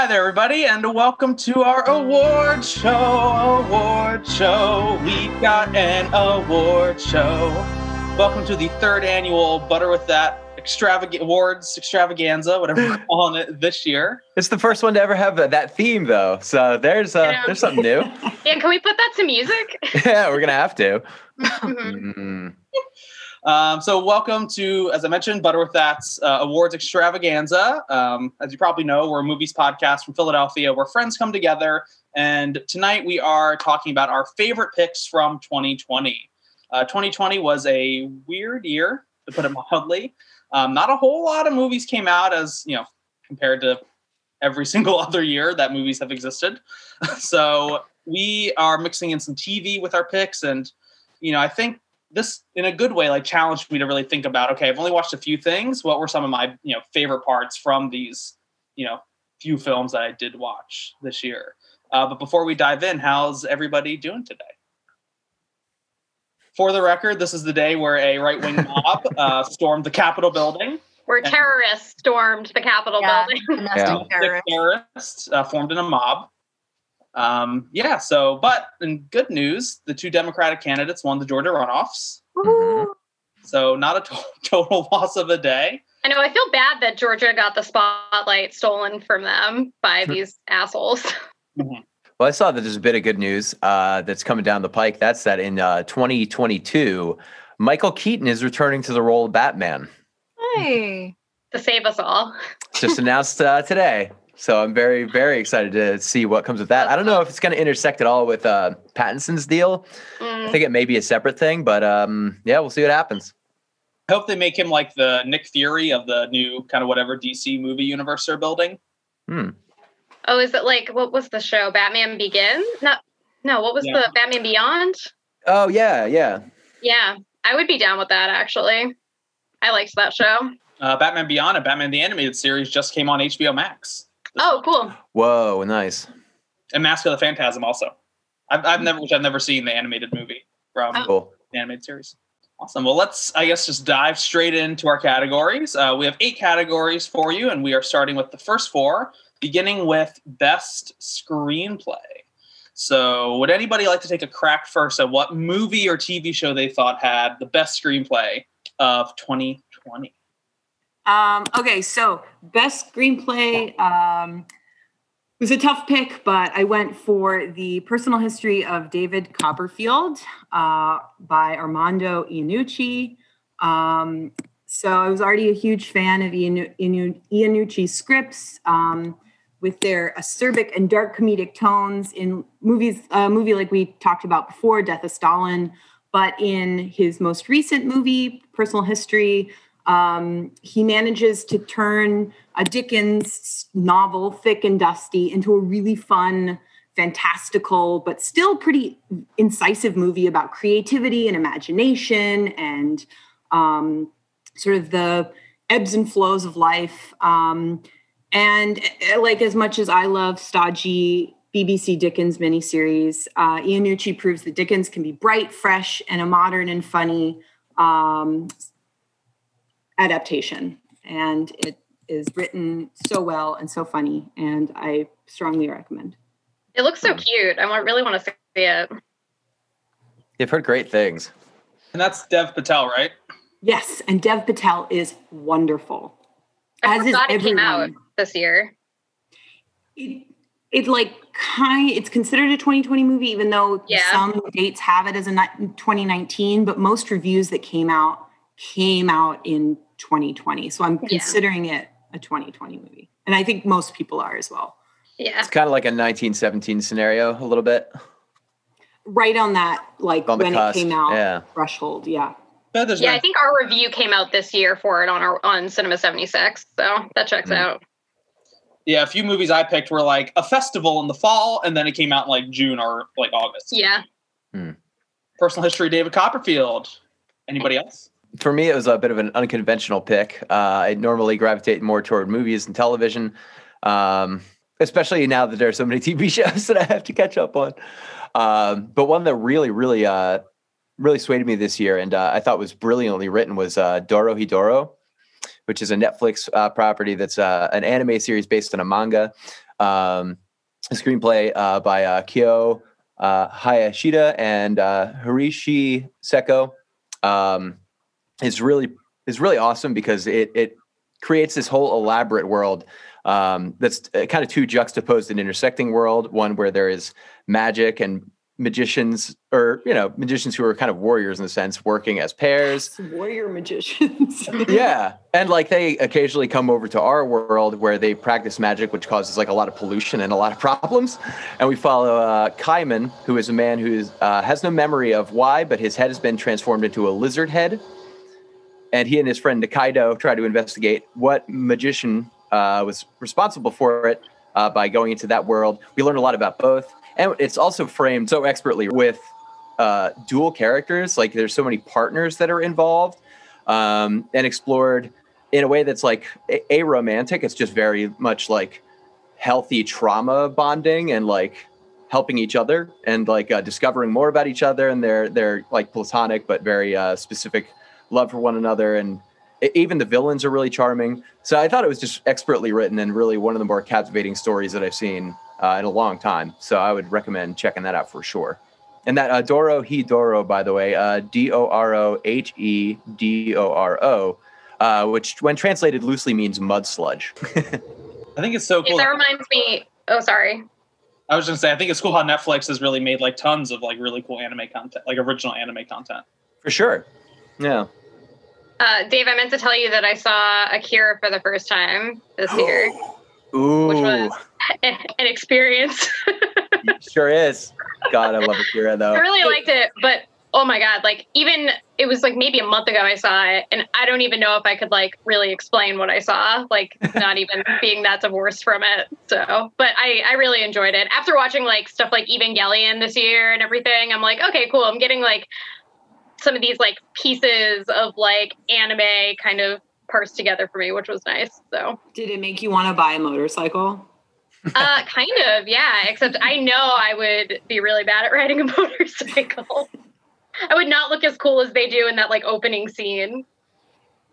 Hi there, everybody, and welcome to our award show. Award show. We've got an award show. Welcome to the third annual Butter with That extravagant awards extravaganza, whatever we're calling it this year. It's the first one to ever have that theme, though. So there's uh, Yeah. there's something new. Yeah, can we put that to music? yeah, we're gonna have to. Mhm. Um, so, welcome to, as I mentioned, Butter with That's uh, awards extravaganza. Um, as you probably know, we're a movies podcast from Philadelphia where friends come together. And tonight we are talking about our favorite picks from 2020. Uh, 2020 was a weird year, to put it mildly. Um, not a whole lot of movies came out, as you know, compared to every single other year that movies have existed. so we are mixing in some TV with our picks, and you know, I think this in a good way like challenged me to really think about okay i've only watched a few things what were some of my you know favorite parts from these you know few films that i did watch this year uh, but before we dive in how's everybody doing today for the record this is the day where a right-wing mob uh, stormed the capitol building Where terrorists stormed the Capitol Yeah. building. Domestic Yeah. Terrorists. terrorists uh, formed in a mob um, yeah so but in good news the two democratic candidates won the georgia runoffs Mhm. so not a to- total loss of a day I know. I feel bad that Georgia got the spotlight stolen from them by these assholes. Well, I saw that there's a bit of good news uh, that's coming down the pike. That's that in uh, 2022, Michael Keaton is returning to the role of Batman. Hey. to save us all. Just announced uh, today. So I'm very, very excited to see what comes with that. I don't know if it's going to intersect at all with uh, Pattinson's deal. I Mm. think it may be a separate thing, but um, yeah, we'll see what happens. I hope they make him like the Nick Fury of the new kind of whatever DC movie universe they're building. Hmm. Oh, is it like what was the show? Batman Begins? No, no. What was Yeah. the Batman Beyond? Oh yeah, yeah. Yeah, I would be down with that actually. I liked that show. Uh, Batman Beyond and Batman the Animated Series just came on HBO Max. Oh, cool. Whoa, nice. And Mask of the Phantasm also. I've, I've never, which I've never seen the animated movie from Oh. Cool. the animated series. Awesome. Well, let's, I guess, just dive straight into our categories. Uh, we have eight categories for you, and we are starting with the first four, beginning with Best Screenplay. So, would anybody like to take a crack first at what movie or TV show they thought had the best screenplay of 2020? Um, okay, so best screenplay um, was a tough pick, but I went for the personal history of David Copperfield uh, by Armando Iannucci. Um, so I was already a huge fan of Iannu- Iannu- Iannucci's scripts um, with their acerbic and dark comedic tones in movies, a movie like we talked about before, Death of Stalin. But in his most recent movie, Personal History, um, he manages to turn a Dickens novel, thick and dusty, into a really fun, fantastical, but still pretty incisive movie about creativity and imagination and um, sort of the ebbs and flows of life. Um, and uh, like as much as I love stodgy BBC Dickens miniseries, uh, Iannucci proves that Dickens can be bright, fresh, and a modern and funny um, adaptation. And it is written so well and so funny, and I strongly recommend. It looks so um, cute. I want, really want to see it. You've heard great things. And that's Dev Patel, right? Yes, and Dev Patel is wonderful. I As is forgot it came out everyone. this year. It, it like kind it's considered a 2020 movie even though Yeah. some dates have it as a 2019 but most reviews that came out came out in 2020 so i'm Yeah. considering it a 2020 movie and i think most people are as well Yeah. It's kind of like a 1917 scenario, a little bit. right on that like On when cusp, it came out yeah. threshold yeah But Yeah, no- I think our review came out this year for it on our on Cinema 76. So that checks Mm. out. yeah, a few movies I picked were like a festival in the fall, and then it came out in like June or like August. Yeah. Personal history, David Copperfield. Anybody else? For me, it was a bit of an unconventional pick. Uh, I normally gravitate more toward movies and television, um, especially now that there are so many TV shows that I have to catch up on. Um, but one that really, really, uh, really swayed me this year, and uh, I thought was brilliantly written, was uh, Dorohedoro, which is a Netflix uh, property that's uh, an anime series based on a manga. Um, a screenplay by uh, Kyo Hayashida and Hiroshi Seko um, is really is really awesome because it it creates this whole elaborate world um, that's uh, kind of two juxtaposed and intersecting world. One where there is magic and magicians or you know magicians who are kind of warriors in a sense working as pairs warrior magicians yeah and like they occasionally come over to our world where they practice magic which causes like a lot of pollution and a lot of problems and we follow uh, Caiman who is a man who uh, has no memory of why but his head has been transformed into a lizard head and he and his friend Nikaido try to investigate what magician uh, was responsible for it uh, by going into that world we learn a lot about both and it's also framed so expertly with uh, dual characters. Like there's so many partners that are involved um, and explored in a way that's like a romantic. It's just very much like healthy trauma bonding and like helping each other and like uh, discovering more about each other and their their like platonic but very uh, specific love for one another and even the villains are really charming. So I thought it was just expertly written and really one of the more captivating stories that I've seen uh, in a long time. So I would recommend checking that out for sure. And that uh, Dorohedoro, by the way, uh, D O R O H E D O R O, uh, which when translated loosely means mud sludge. I think it's so cool. That reminds me. Oh, sorry. I was going to say, I think it's cool how Netflix has really made like tons of like really cool anime content, like original anime content. For sure. Yeah. Uh, Dave, I meant to tell you that I saw Akira for the first time this year. Ooh. Which was an experience. sure is. God, I love Akira though. I really liked it, but oh my god, like even it was like maybe a month ago I saw it, and I don't even know if I could like really explain what I saw, like not even being that divorced from it. So, but I I really enjoyed it. After watching like stuff like Evangelion this year and everything, I'm like, okay, cool. I'm getting like some of these like pieces of like anime kind of parsed together for me, which was nice. So, did it make you want to buy a motorcycle? uh, kind of, yeah. Except I know I would be really bad at riding a motorcycle. I would not look as cool as they do in that like opening scene.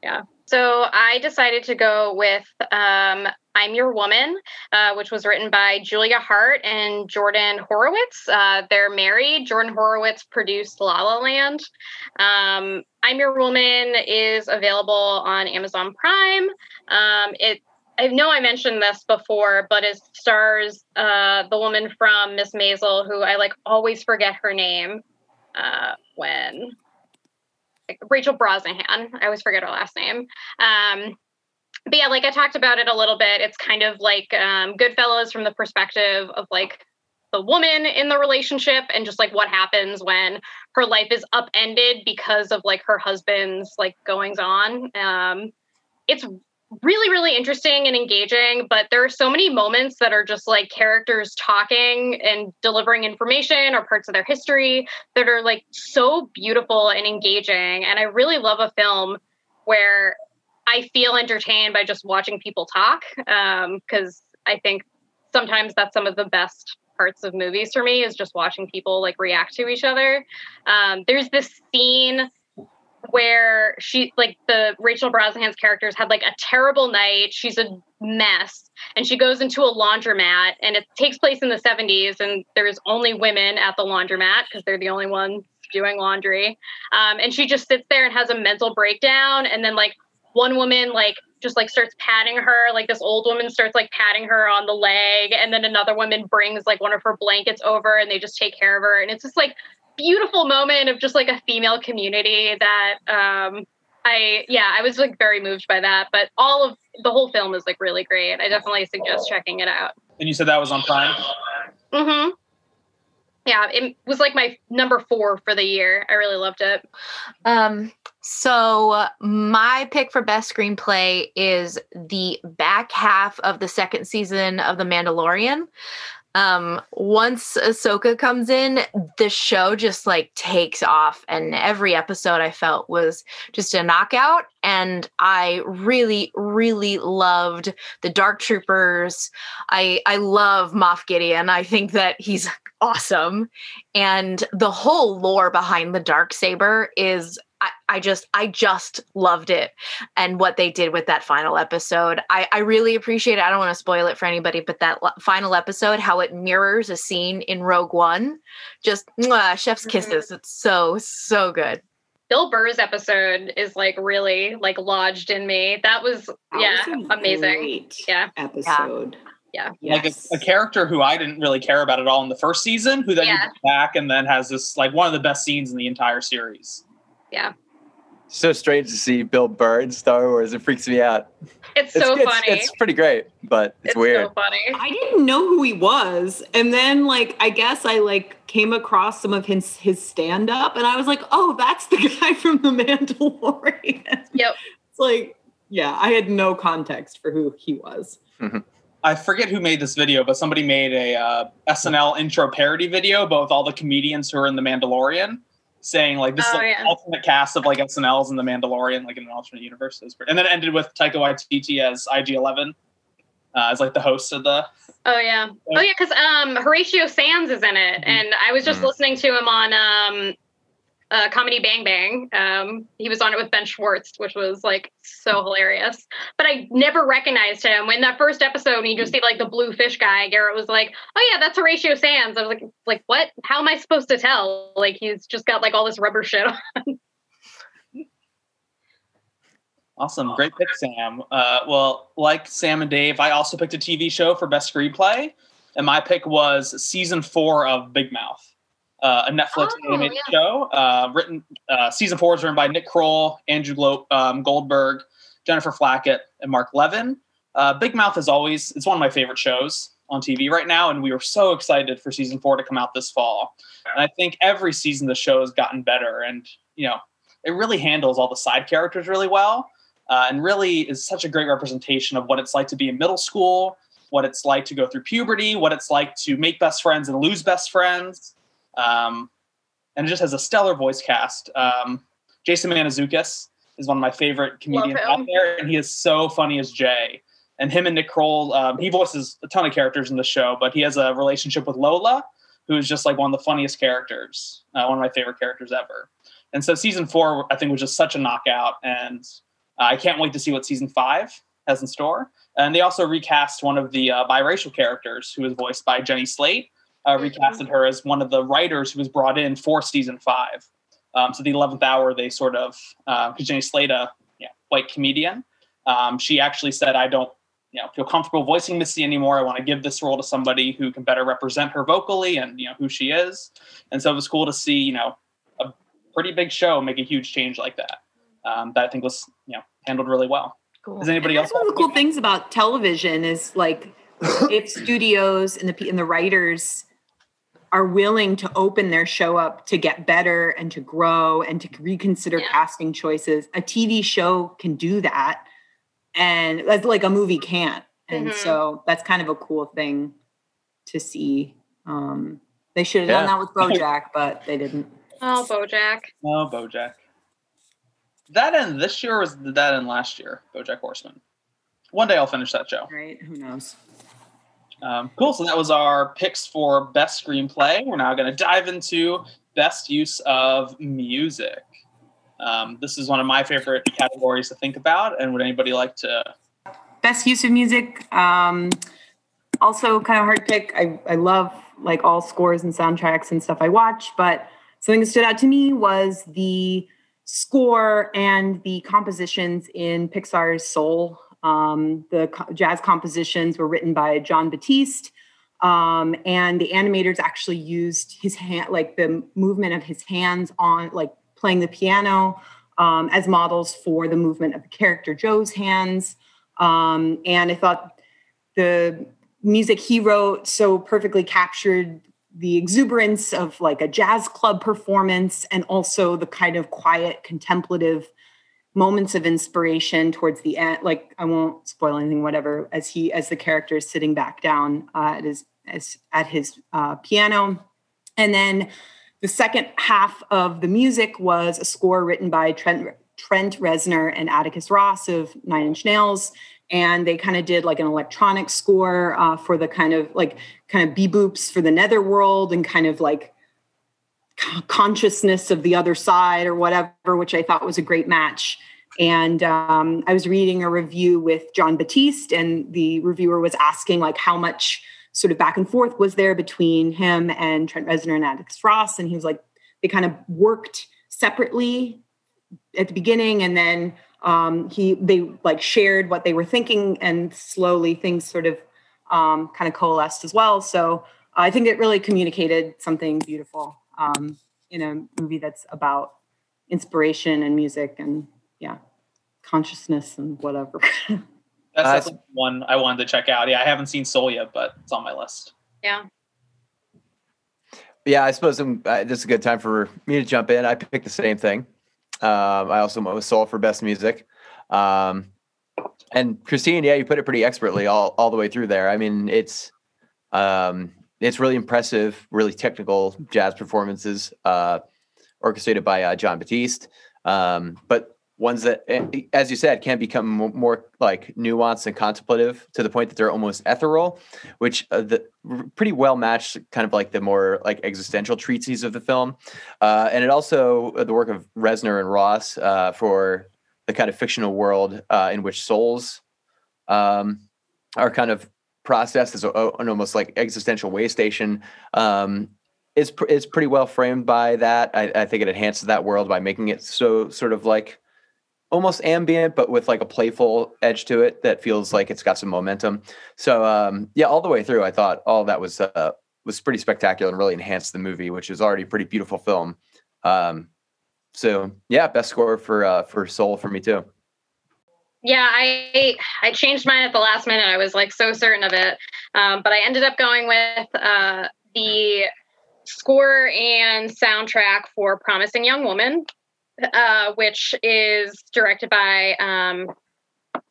Yeah. So I decided to go with um, I'm Your Woman, uh, which was written by Julia Hart and Jordan Horowitz. Uh, they're married. Jordan Horowitz produced La La Land. Um, I'm Your Woman is available on Amazon Prime. Um, it I know I mentioned this before, but it stars uh, the woman from Miss Maisel, who I like always forget her name uh, when Rachel Brosnahan. I always forget her last name. Um, but yeah, like I talked about it a little bit. It's kind of like um, Goodfellas from the perspective of like the woman in the relationship and just like what happens when her life is upended because of like her husband's like goings on. Um, it's really really interesting and engaging but there are so many moments that are just like characters talking and delivering information or parts of their history that are like so beautiful and engaging and i really love a film where i feel entertained by just watching people talk because um, i think sometimes that's some of the best parts of movies for me is just watching people like react to each other um, there's this scene where she like the Rachel Brosnahan's characters had like a terrible night. She's a mess and she goes into a laundromat and it takes place in the 70s and there's only women at the laundromat because they're the only ones doing laundry. Um, and she just sits there and has a mental breakdown and then like one woman like just like starts patting her like this old woman starts like patting her on the leg and then another woman brings like one of her blankets over and they just take care of her and it's just like beautiful moment of just like a female community that um I yeah, I was like very moved by that. But all of the whole film is like really great. I definitely suggest checking it out. And you said that was on Prime? Mm-hmm. Yeah, it was like my number four for the year. I really loved it. Um, so my pick for best screenplay is the back half of the second season of The Mandalorian. Um, once Ahsoka comes in, the show just like takes off, and every episode I felt was just a knockout. And I really, really loved the Dark Troopers. I I love Moff Gideon. I think that he's awesome, and the whole lore behind the dark saber is I, I just I just loved it and what they did with that final episode. I I really appreciate it. I don't want to spoil it for anybody, but that final episode, how it mirrors a scene in Rogue One, just mwah, chef's Mhm. kisses. It's so so good. Bill Burr's episode is like really like lodged in me. That was That yeah, was amazing. great Yeah. episode. Yeah. like a, Yes. a character who I didn't really care about at all in the first season, who then you Yeah. get back and then has this like one of the best scenes in the entire series. So strange to see Bill Burr in Star Wars. It freaks me out. It's It's, so it's, funny. it's pretty great, but it's, weird. so funny. I didn't know who he was. And then like I guess I like came across some of his his stand up and I was like, "Oh, that's the guy from The Mandalorian." Yep. It's like, yeah, I had no context for who he was. I forget who made this video, but somebody made a uh, SNL intro parody video, but with all the comedians who are in The Mandalorian, saying like this is Oh, like yeah. the ultimate cast of like SNLs and The Mandalorian, like in an alternate universe. It was pretty- And then it ended with Taika Waititi as IG-11, uh, as like the host of the. Oh yeah. Oh yeah, because um Horatio Sanz is in it, and I was just Mhm. listening to him on um uh, Comedy Bang Bang. Um, he was on it with Ben Schwartz, which was like so hilarious. But I never recognized him. In that first episode, when you just see like the blue fish guy, Garrett was like, "Oh yeah, that's Horatio Sanz." I was like, "Like what? How am I supposed to tell? Like he's just got like all this rubber shit on." Awesome, great pick, Sam. Uh, well, like Sam and Dave, I also picked a TV show for best screenplay, and my pick was season four of Big Mouth, uh, a Netflix Oh, animated yeah. show. Uh, written uh, season four is written by Nick Kroll, Andrew Glo- um, Goldberg, Jennifer Flackett, and Mark Levin. Uh, Big Mouth is always it's one of my favorite shows on TV right now, and we were so excited for season four to come out this fall. And I think every season the show has gotten better, and you know it really handles all the side characters really well uh, and really is such a great representation of what it's like to be in middle school, what it's like to go through puberty, what it's like to make best friends and lose best friends. Um, and it just has a stellar voice cast. Um, Jason Mantzoukas is one of my favorite comedians out there, and he is so funny as Jay. And him and Nick Kroll, um, he voices a ton of characters in the show, but he has a relationship with Lola, who is just like one of the funniest characters, uh, one of my favorite characters ever. And so season four, I think, was just such a knockout, and uh, I can't wait to see what season five has in store. And they also recast one of the uh, biracial characters, who was voiced by Jenny Slate. Uh, Mhm. recasted her as one of the writers who was brought in for season five. Um, so the eleventh hour, they sort of because Jenny Slate, a yeah, white comedian, um, she actually said, "I don't." You know, feel comfortable voicing Missy anymore. I want to give this role to somebody who can better represent her vocally and you know who she is. And so it was cool to see you know a pretty big show make a huge change like that. Um, that I think was you know handled really well. Cool. Does anybody else? One of the cool things about television is like if studios and the and the writers are willing to open their show up to get better and to grow and to reconsider Yeah. casting choices, a TV show can do that, and that's like a movie can't. And Mhm. so that's kind of a cool thing to see. Um, they should have done that with BoJack, but they didn't. Oh, BoJack. Oh, BoJack. That end this year was that end last year? BoJack Horseman. One day I'll finish that show. Right? Who knows? Um, cool. So that was our picks for best screenplay. We're now going to dive into best use of music. Um, this is one of my favorite categories to think about. And would anybody like to? best use of music um also kind of hard pick i i love like all scores and soundtracks and stuff i watch but something that stood out to me was the score and the compositions in pixar's soul um the co- jazz compositions were written by jon batiste um and the animators actually used his hand like the movement of his hands on like playing the piano um, as models for the movement of the character joe's hands. Um, and I thought the music he wrote so perfectly captured the exuberance of like a jazz club performance and also the kind of quiet contemplative moments of inspiration towards the end like i won't spoil anything whatever as he as the character is sitting back down uh, at his as, at his uh, piano and then the second half of the music was a score written by trent Trent Reznor and Atticus Ross of Nine Inch Nails, and they kind of did like an electronic score uh, for the kind of like kind of beboops for the Netherworld and kind of like consciousness of the other side or whatever, which I thought was a great match. And um, I was reading a review with Jon Batiste, and the reviewer was asking like how much sort of back and forth was there between him and Trent Reznor and Atticus Ross, and he was like they kind of worked separately at the beginning, and then um, he they like shared what they were thinking, and slowly things sort of um, kind of coalesced as well. So I think it really communicated something beautiful um, in a movie that's about inspiration and music and consciousness and whatever. That's uh, one I wanted to check out. Yeah, I haven't seen Soul yet, but it's on my list. Yeah. Yeah, I suppose uh, this is a good time for me to jump in. I picked the same thing. Um, I also went with Soul for best music. Um, and Christine, yeah, you put it pretty expertly all, all the way through there. I mean, it's um, it's really impressive, really technical jazz performances, uh, orchestrated by uh, Jon Batiste. Um, but ones that, eh, as you said, can become more like nuanced and contemplative to the point that they're almost ethereal, which uh, the pretty well matched kind of like the more like existential treatises of the film. Uh, and it also uh, the work of Reznor and Ross uh, for the kind of fictional world uh, in which souls um, are kind of processed as a, an almost like existential way station. Um, is, is pretty well framed by that. I, I think it enhances that world by making it so sort of like almost ambient, but with like a playful edge to it that feels like it's got some momentum. So um, yeah, all the way through, I thought all that was uh, was pretty spectacular and really enhanced the movie, which is already a pretty beautiful film. Um, so yeah, best score for uh, for Soul for me too. Yeah, I I changed mine at the last minute. I was like so certain of it, um, but I ended up going with uh, the score and soundtrack for "Promising Young Woman," uh, which is directed by um,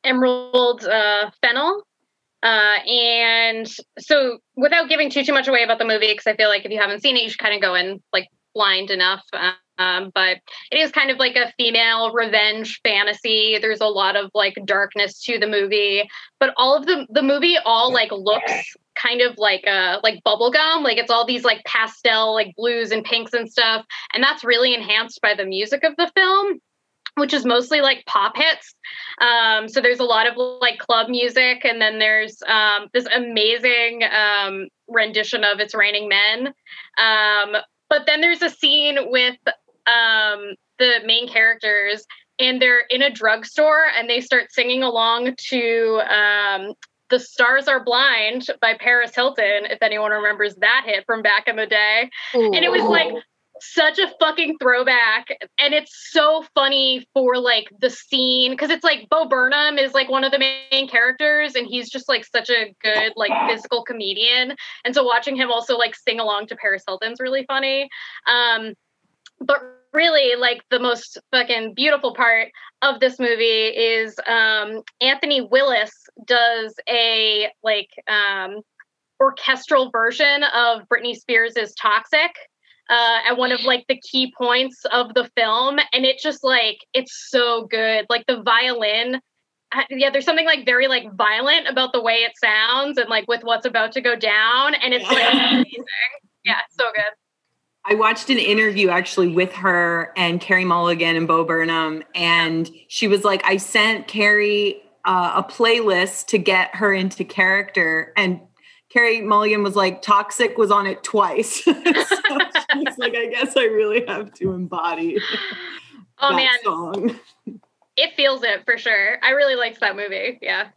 Emerald uh, Fennell. Uh, and so, without giving too too much away about the movie, because I feel like if you haven't seen it, you should kind of go in like blind enough. Um, but it is kind of like a female revenge fantasy. There's a lot of like darkness to the movie, but all of the the movie all like looks kind of like uh like bubblegum like it's all these like pastel like blues and pinks and stuff and that's really enhanced by the music of the film which is mostly like pop hits. Um, so there's a lot of like club music, and then there's um, this amazing um, rendition of "It's Raining Men." But then there's a scene with um, the main characters, and they're in a drugstore, and they start singing along to um, the Stars Are Blind by Paris Hilton, if anyone remembers that hit from back in the day. Ooh. And it was like such a fucking throwback. And it's so funny for like the scene because it's like Bo Burnham is like one of the main characters and he's just like such a good like physical comedian. And so watching him also like sing along to Paris Hilton's really funny. Um, but really like the most fucking beautiful part of this movie is um, Anthony Willis does a like um, orchestral version of Britney Spears' Toxic uh, at one of like the key points of the film. And it just like, it's so good. Like the violin uh, yeah there's something like very like violent about the way it sounds and like with what's about to go down and it's like amazing yeah so good I watched an interview actually with her and Carey Mulligan and Bo Burnham, and she was like, I sent Carey uh, a playlist to get her into character. And Carey Mulligan was like, Toxic was on it twice. so she's like, I guess I really have to embody oh, that man. song. It feels it for sure. I really liked that movie. Yeah.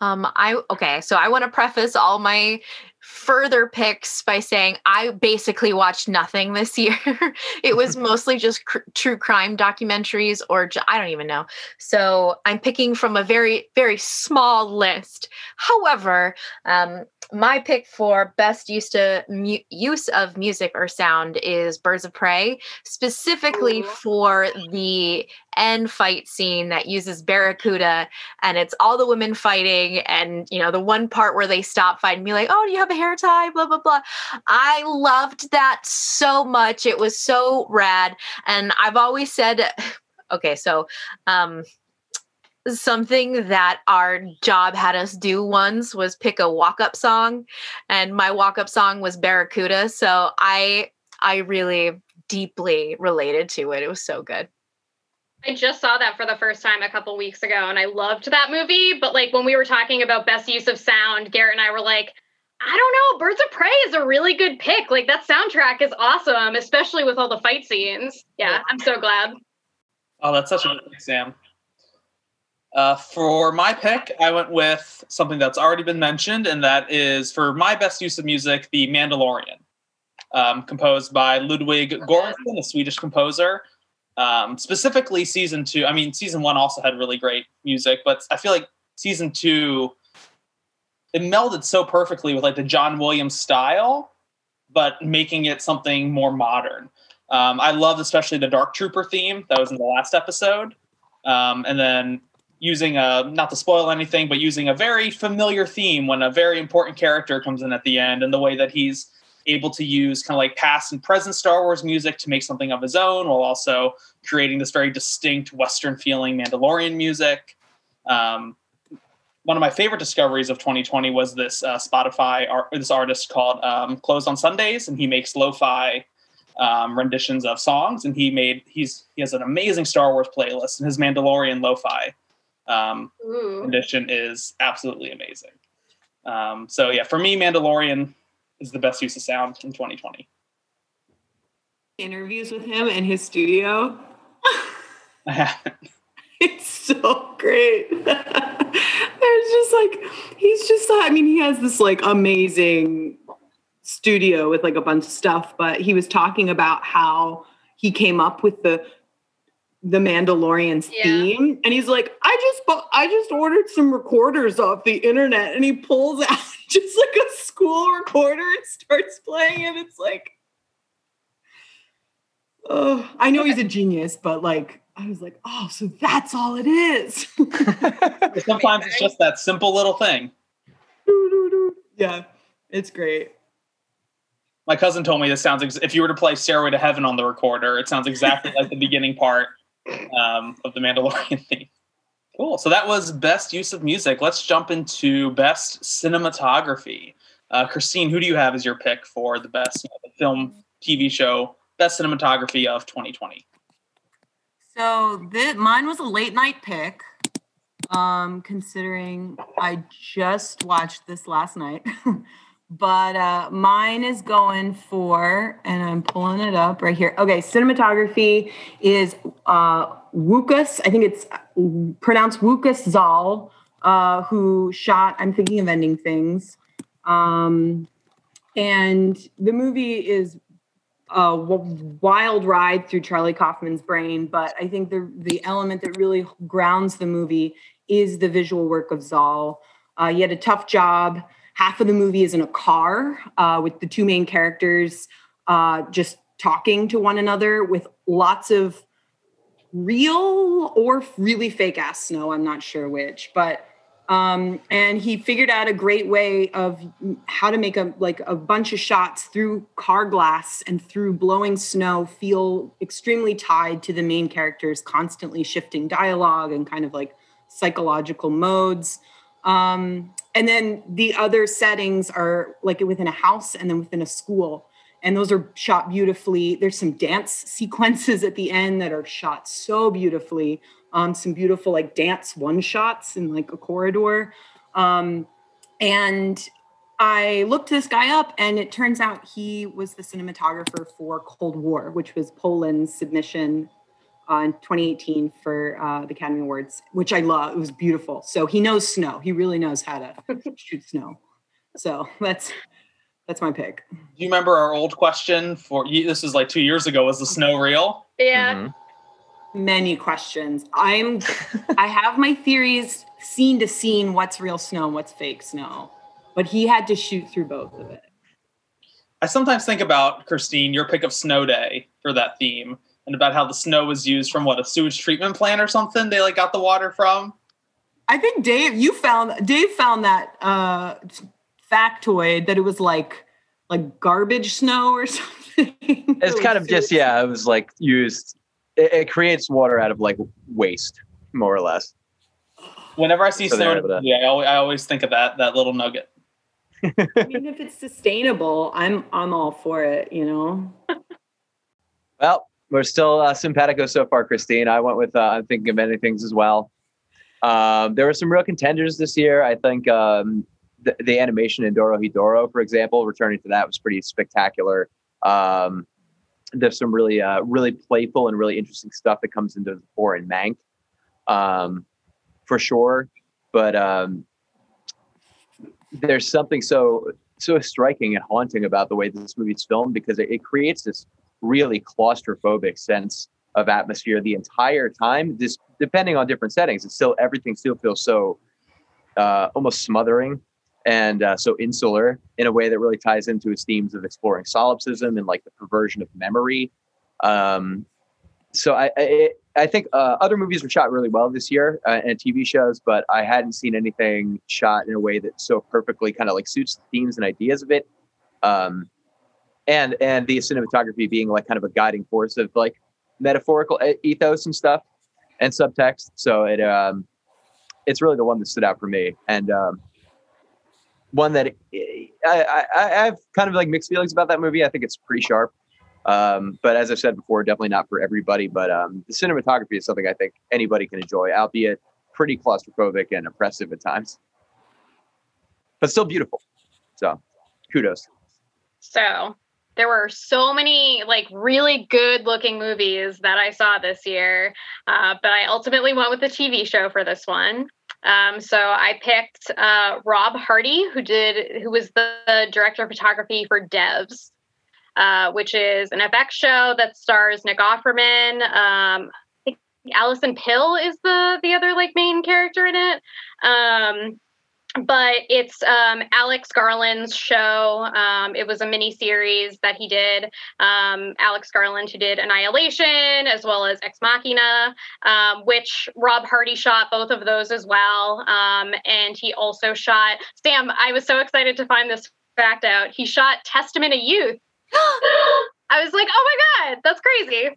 Um, I okay, so I want to preface all my further picks by saying I basically watched nothing this year. it was mostly just cr- true crime documentaries or I don't even know. So I'm picking from a very, very small list. However, um, my pick for best use to mu- use of music or sound is Birds of Prey, specifically for the end fight scene that uses Barracuda, and it's all the women fighting, and you know the one part where they stop fighting, be like, "Oh, do you have a hair tie?" Blah blah blah. I loved that so much. It was so rad, and I've always said, okay, so um something that our job had us do once was pick a walk up song and my walk up song was barracuda so i I really deeply related to it. It was so good. I just saw that for the first time a couple weeks ago and I loved that movie. But like when we were talking about best use of sound, Garrett and I were like, I don't know, Birds of Prey is a really good pick. Like that soundtrack is awesome, especially with all the fight scenes. Yeah, I'm so glad. Oh, that's such a good pick, Sam. Uh, for my pick, I went with something that's already been mentioned, and that is for my best use of music, The Mandalorian, um, composed by Ludwig Göransson, a Swedish composer. Um, specifically, season two. I mean, season one also had really great music, but I feel like season two it melded so perfectly with like the John Williams style, but making it something more modern. Um, I loved especially the Dark Trooper theme that was in the last episode, um, and then using a not to spoil anything, but using a very familiar theme when a very important character comes in at the end, and the way that he's able to use kind of like past and present Star Wars music to make something of his own, while also creating this very distinct Western feeling Mandalorian music. Um, one of my favorite discoveries of 2020 was this uh, Spotify art, this artist called um, Closed on Sundays, and he makes lo-fi um, renditions of songs. And he made he's he has an amazing Star Wars playlist, and his Mandalorian lo-fi um, rendition is absolutely amazing. Um, so yeah, for me, Mandalorian is the best use of sound in 2020. Interviews with him in his studio. It's so great. There's just like he's just I mean he has this like amazing studio with like a bunch of stuff, but he was talking about how he came up with the the Mandalorian's Yeah. theme, and he's like, I just bought, I just ordered some recorders off the internet, and he pulls out just like a school recorder and starts playing And It's like, oh, I know he's a genius, but like, I was like, oh, so that's all it is. Sometimes it's just that simple little thing. yeah, it's great. My cousin told me this sounds ex- if you were to play Stairway to Heaven on the recorder, it sounds exactly like the beginning part um, of the Mandalorian theme. Cool. So that was best use of music. Let's jump into best cinematography. Uh, Christine, who do you have as your pick for the best you know, the film, TV show, best cinematography of 2020? So mine was a late night pick. Um, considering I just watched this last night, but uh, mine is going for, and I'm pulling it up right here. Okay, cinematography is uh, Wukas. I think it's pronounced Wukas Zal, uh, who shot. I'm thinking of ending things. Um, and the movie is a wild ride through Charlie Kaufman's brain, but I think the the element that really grounds the movie is the visual work of Zal. Uh, he had a tough job. Half of the movie is in a car uh, with the two main characters uh, just talking to one another with lots of real or really fake ass snow. I'm not sure which, but um, and he figured out a great way of how to make a like a bunch of shots through car glass and through blowing snow feel extremely tied to the main characters constantly shifting dialogue and kind of like psychological modes um, and then the other settings are like within a house and then within a school. And those are shot beautifully. There's some dance sequences at the end that are shot so beautifully. Um, some beautiful like dance one shots in like a corridor. Um, and I looked this guy up, and it turns out he was the cinematographer for Cold War, which was Poland's submission uh, in 2018 for uh, the Academy Awards, which I love. It was beautiful. So he knows snow. He really knows how to shoot snow. So that's that's my pick. Do you remember our old question for? This is like two years ago. Was the snow real? Yeah. Mhm. Many questions. I'm I have my theories scene to scene what's real snow and what's fake snow. But he had to shoot through both of it. I sometimes think about Christine, your pick of Snow Day for that theme, and about how the snow was used from what a sewage treatment plant or something. They like got the water from. I think Dave, you found Dave found that uh factoid that it was like like garbage snow or something. It's kind of just yeah. It was like used. It, it creates water out of like waste, more or less. Whenever I see So snow, they're able to- yeah, I always, I always think of that that little nugget. I mean, if it's sustainable, I'm I'm all for it. You know. Well, we're still uh, simpatico so far, Christine. I went with uh, I'm thinking of many things as well. Um, there were some real contenders this year. I think um, the, the, animation in Dorohedoro, for example, returning to that was pretty spectacular. Um, there's some really, uh, really playful and really interesting stuff that comes into the fore in Mank, um, for sure. But um, there's something so so striking and haunting about the way this movie's filmed because it, it creates this really claustrophobic sense of atmosphere the entire time. This depending on different settings, it's still everything still feels so uh, almost smothering and uh, so insular in a way that really ties into its themes of exploring solipsism and like the perversion of memory. Um, so I, I, I think uh, other movies were shot really well this year uh, and TV shows, but I hadn't seen anything shot in a way that so perfectly kind of like suits the themes and ideas of it. Um, and and the cinematography being like kind of a guiding force of like metaphorical ethos and stuff and subtext. So it um, it's really the one that stood out for me, and um, one that I, I, I have kind of like mixed feelings about that movie. I think it's pretty sharp. Um, but as I said before, definitely not for everybody. But um, the cinematography is something I think anybody can enjoy, albeit pretty claustrophobic and oppressive at times, but still beautiful. So, kudos. So, there were so many like really good looking movies that I saw this year, uh, but I ultimately went with the TV show for this one. Um, so I picked uh, Rob Hardy, who did who was the, the director of photography for Devs, uh, which is an FX show that stars Nick Offerman. Um, I think Allison Pill is the the other like main character in it. Um, but it's um, Alex Garland's show. Um, it was a mini series that he did. Um, Alex Garland, who did Annihilation as well as Ex Machina, um, which Rob Hardy shot both of those as well. Um, and he also shot, Sam, I was so excited to find this fact out. He shot Testament of Youth. I was like, oh my God, that's crazy.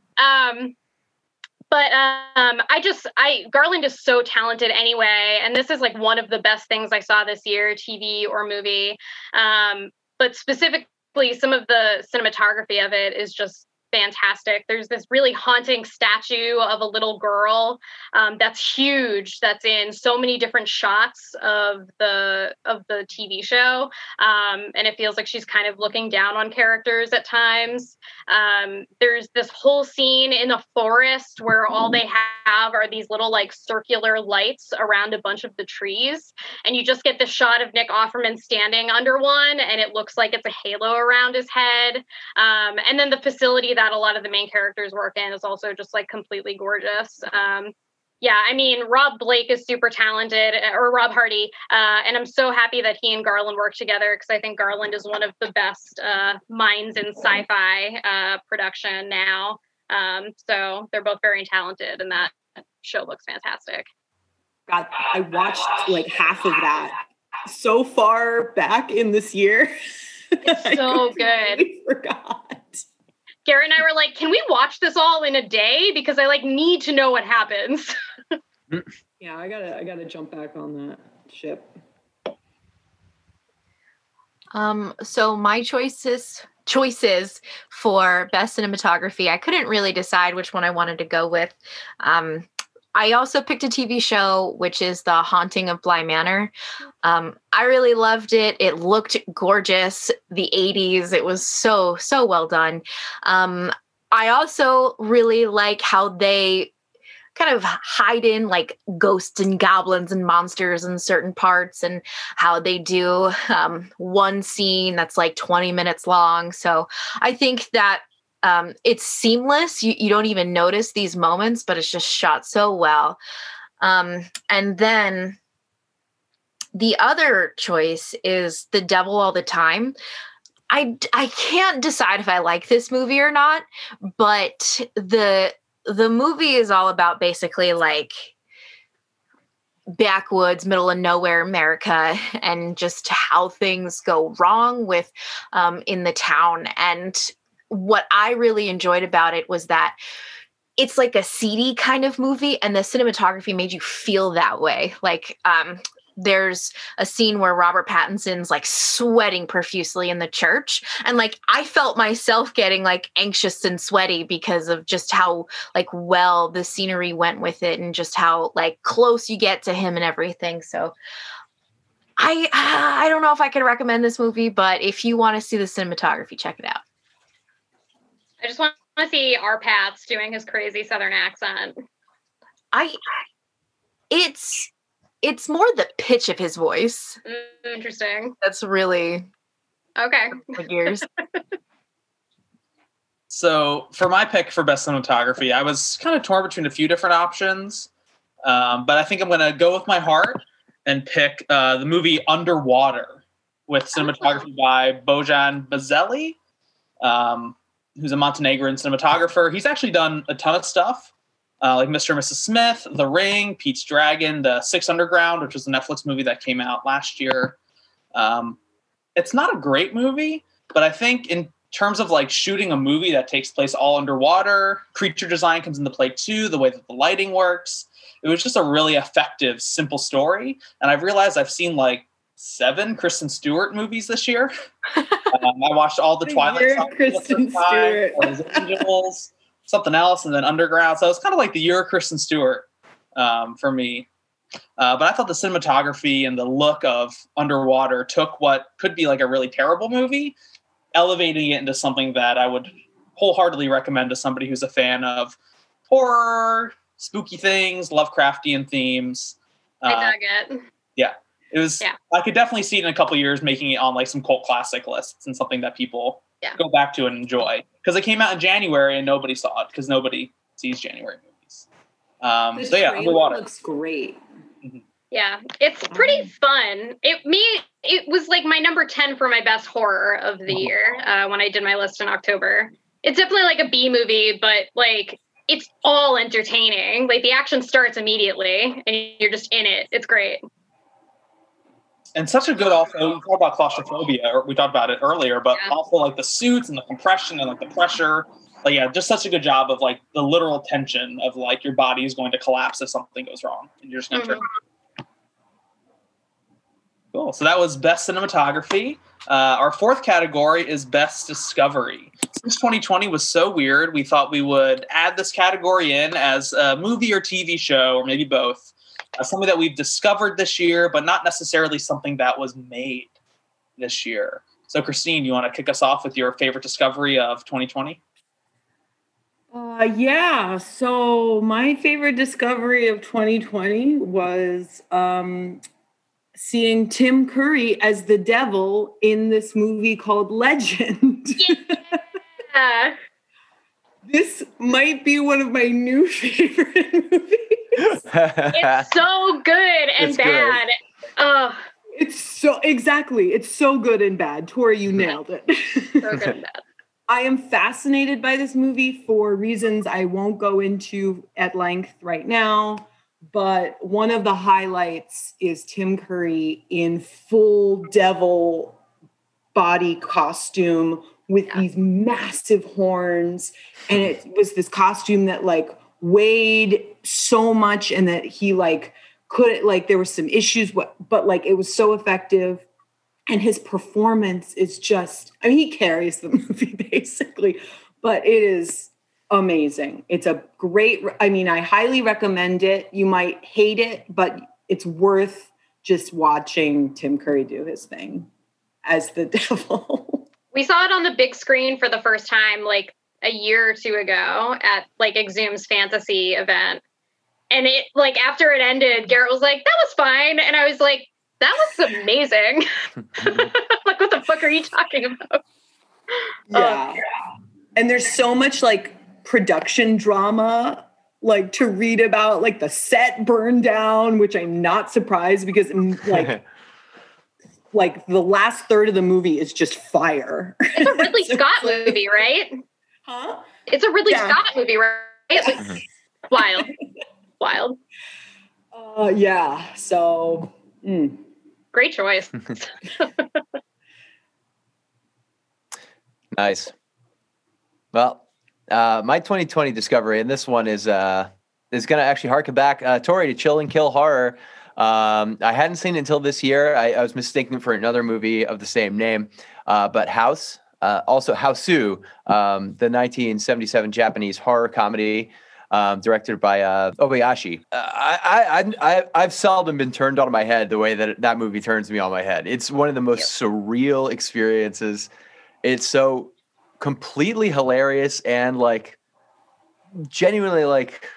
But um, I just I Garland is so talented anyway, and this is like one of the best things I saw this year, TV or movie. Um, but specifically, some of the cinematography of it is just fantastic. There's this really haunting statue of a little girl um, that's huge. That's in so many different shots of the of the TV show, um, and it feels like she's kind of looking down on characters at times. Um, there's this whole scene in a forest where all they have are these little like circular lights around a bunch of the trees, and you just get the shot of Nick Offerman standing under one, and it looks like it's a halo around his head. Um, and then the facility that a lot of the main characters work in is also just like completely gorgeous. Um, yeah, I mean, Rob Blake is super talented, or Rob Hardy, uh, and I'm so happy that he and Garland work together because I think Garland is one of the best uh, minds in sci-fi uh, production now. Um, so they're both very talented, and that show looks fantastic. God, I watched like half of that so far back in this year. It's so good. Forgot. Garrett and I were like, "Can we watch this all in a day? Because I like need to know what happens." yeah, I gotta, I gotta jump back on that ship. Um, so my choices choices for best cinematography, I couldn't really decide which one I wanted to go with. Um, I also picked a TV show, which is The Haunting of Bly Manor. Um, I really loved it. It looked gorgeous. The 80s, it was so, so well done. Um, I also really like how they kind of hide in like ghosts and goblins and monsters in certain parts and how they do um, one scene that's like 20 minutes long. So I think that um, it's seamless. You, you don't even notice these moments, but it's just shot so well. Um, and then the other choice is The Devil All the Time. I, I can't decide if I like this movie or not, but the the movie is all about basically like backwoods, middle of nowhere America, and just how things go wrong with um, in the town. And what I really enjoyed about it was that it's like a seedy kind of movie, and the cinematography made you feel that way. Like, um, there's a scene where Robert Pattinson's like sweating profusely in the church. And like I felt myself getting like anxious and sweaty because of just how like well the scenery went with it and just how like close you get to him and everything. So I I don't know if I could recommend this movie, but if you want to see the cinematography, check it out. I just want to see our Pats doing his crazy Southern accent. I it's it's more the pitch of his voice. Mm, Interesting. That's really Okay. my gears. So for my pick for best cinematography, I was kind of torn between a few different options, um, but I think I'm going to go with my heart and pick uh, the movie Underwater with cinematography by Bojan Bazelli, um, who's a Montenegrin cinematographer. He's actually done a ton of stuff, uh, like Mr. and Mrs. Smith, The Ring, Pete's Dragon, The Six Underground, which was a Netflix movie that came out last year. Um, it's not a great movie, but I think in terms of like shooting a movie that takes place all underwater, creature design comes into play too, the way that the lighting works. It was just a really effective, simple story. And I've realized I've seen like seven Kristen Stewart movies this year. um, I watched all the Twilight year of songs for the first Kristen Stewart. Angels, something else, and then Underground. So it's kind of like the year of Kristen Stewart um, for me. Uh, but I thought the cinematography and the look of Underwater took what could be like a really terrible movie, elevating it into something that I would wholeheartedly recommend to somebody who's a fan of horror, spooky things, Lovecraftian themes. I Uh, dug it. It was. Yeah. I could definitely see it in a couple years making it on like some cult classic lists and something that people Yeah. go back to and enjoy because it came out in January and nobody saw it because nobody sees January movies. Um, The so yeah, underwater. looks great. Yeah, it's pretty fun. It me it was like my number 10 for my best horror of the year uh, when I did my list in October. It's definitely like a B movie, but like it's all entertaining. Like the action starts immediately and you're just in it. It's great. And such a good also we talked about claustrophobia or we talked about it earlier but Yeah. also like the suits and the compression and like the pressure. Like yeah just such a good job of like the literal tension of like your body is going to collapse if something goes wrong and you're just going to turn cool. So that was best cinematography. Uh, our fourth category is best discovery. Since 2020 was so weird we thought we would add this category in as a movie or tv show or maybe both uh, something that we've discovered this year, but not necessarily something that was made this year. So, Christine, you want to kick us off with your favorite discovery of 2020? Uh, yeah. So my favorite discovery of 2020 was um, seeing Tim Curry as the devil in this movie called Legend. Yeah. this might be one of my new favorite movies. It's so good and It's good. bad. Oh, It's so exactly. It's so good and bad. Tori, you nailed it. so good and bad. I am fascinated by this movie for reasons I won't go into at length right now. But one of the highlights is Tim Curry in full devil body costume with Yeah. these massive horns. And it was this costume that like weighed so much and that he like couldn't like there were some issues but but like it was so effective. And his performance is just i mean he carries the movie basically but it is amazing. It's a great i mean i highly recommend it. You might hate it but it's worth just watching tim curry do his thing as the devil. We saw it on the big screen for the first time like a year or two ago at like Exhum's fantasy event. And it like after it ended, Garrett was like, that was fine. And I was like, that was amazing. like, what the fuck are you talking about? yeah and there's so much like production drama like to read about like the set burned down which i'm not surprised because mm, like like the last third of the movie is just fire It's a Ridley Scott movie, right? Huh It's a Ridley Yeah. Scott movie, right? Like, wild. Wild. uh yeah so mm. Great choice. Nice. Well, uh, my 2020 discovery, and this one is uh, is going to actually harken back, uh, Tori, to Chill and Kill Horror. Um, I hadn't seen it until this year. I, I, was mistaken for another movie of the same name, uh, but House, uh, also Hausu, um, the 1977 Japanese horror comedy um, directed by uh, Obayashi. Uh, I, I, I, have seldom been turned on my head the way that that movie turns me on my head. It's one of the most yep. surreal experiences. It's so completely hilarious and like genuinely like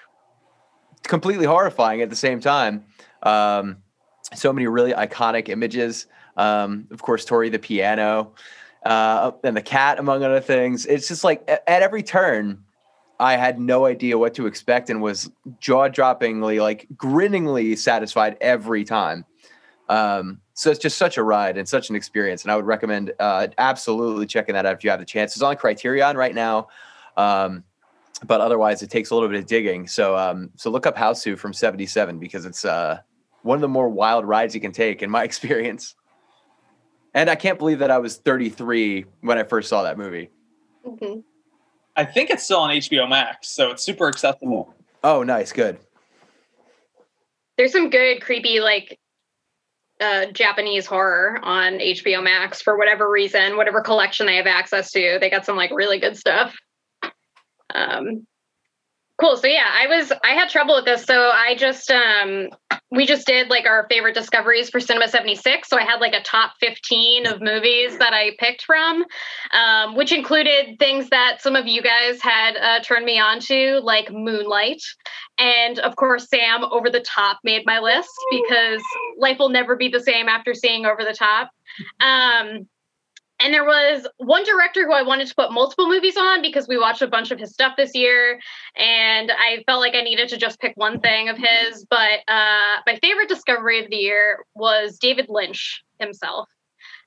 completely horrifying at the same time. Um, so many really iconic images. Um, of course, Tori the piano uh, and the cat, among other things. It's just like at, every turn, I had no idea what to expect and was jaw droppingly, like grinningly satisfied every time. Um, so it's just such a ride and such an experience. And I would recommend uh, absolutely checking that out if you have the chance. It's on Criterion right now. Um, but otherwise, it takes a little bit of digging. So, um, so look up Hausu from 77 because it's uh, one of the more wild rides you can take in my experience. And I can't believe that I was 33 when I first saw that movie. Mm-hmm. I think it's still on HBO Max, so it's super accessible. Oh, nice, good. There's some good creepy like uh, Japanese horror on HBO Max for whatever reason, whatever collection they have access to. They got some like really good stuff. Um, cool. So yeah, I was I had trouble with this, so I just um we just did like our favorite discoveries for Cinema 76. So I had like a top 15 of movies that I picked from, um, which included things that some of you guys had uh, turned me on to, like Moonlight. And of course, Sam Over the Top made my list because life will never be the same after seeing Over the Top. Um, and there was one director who I wanted to put multiple movies on because we watched a bunch of his stuff this year. And I felt like I needed to just pick one thing of his. But uh, my favorite discovery of the year was David Lynch himself.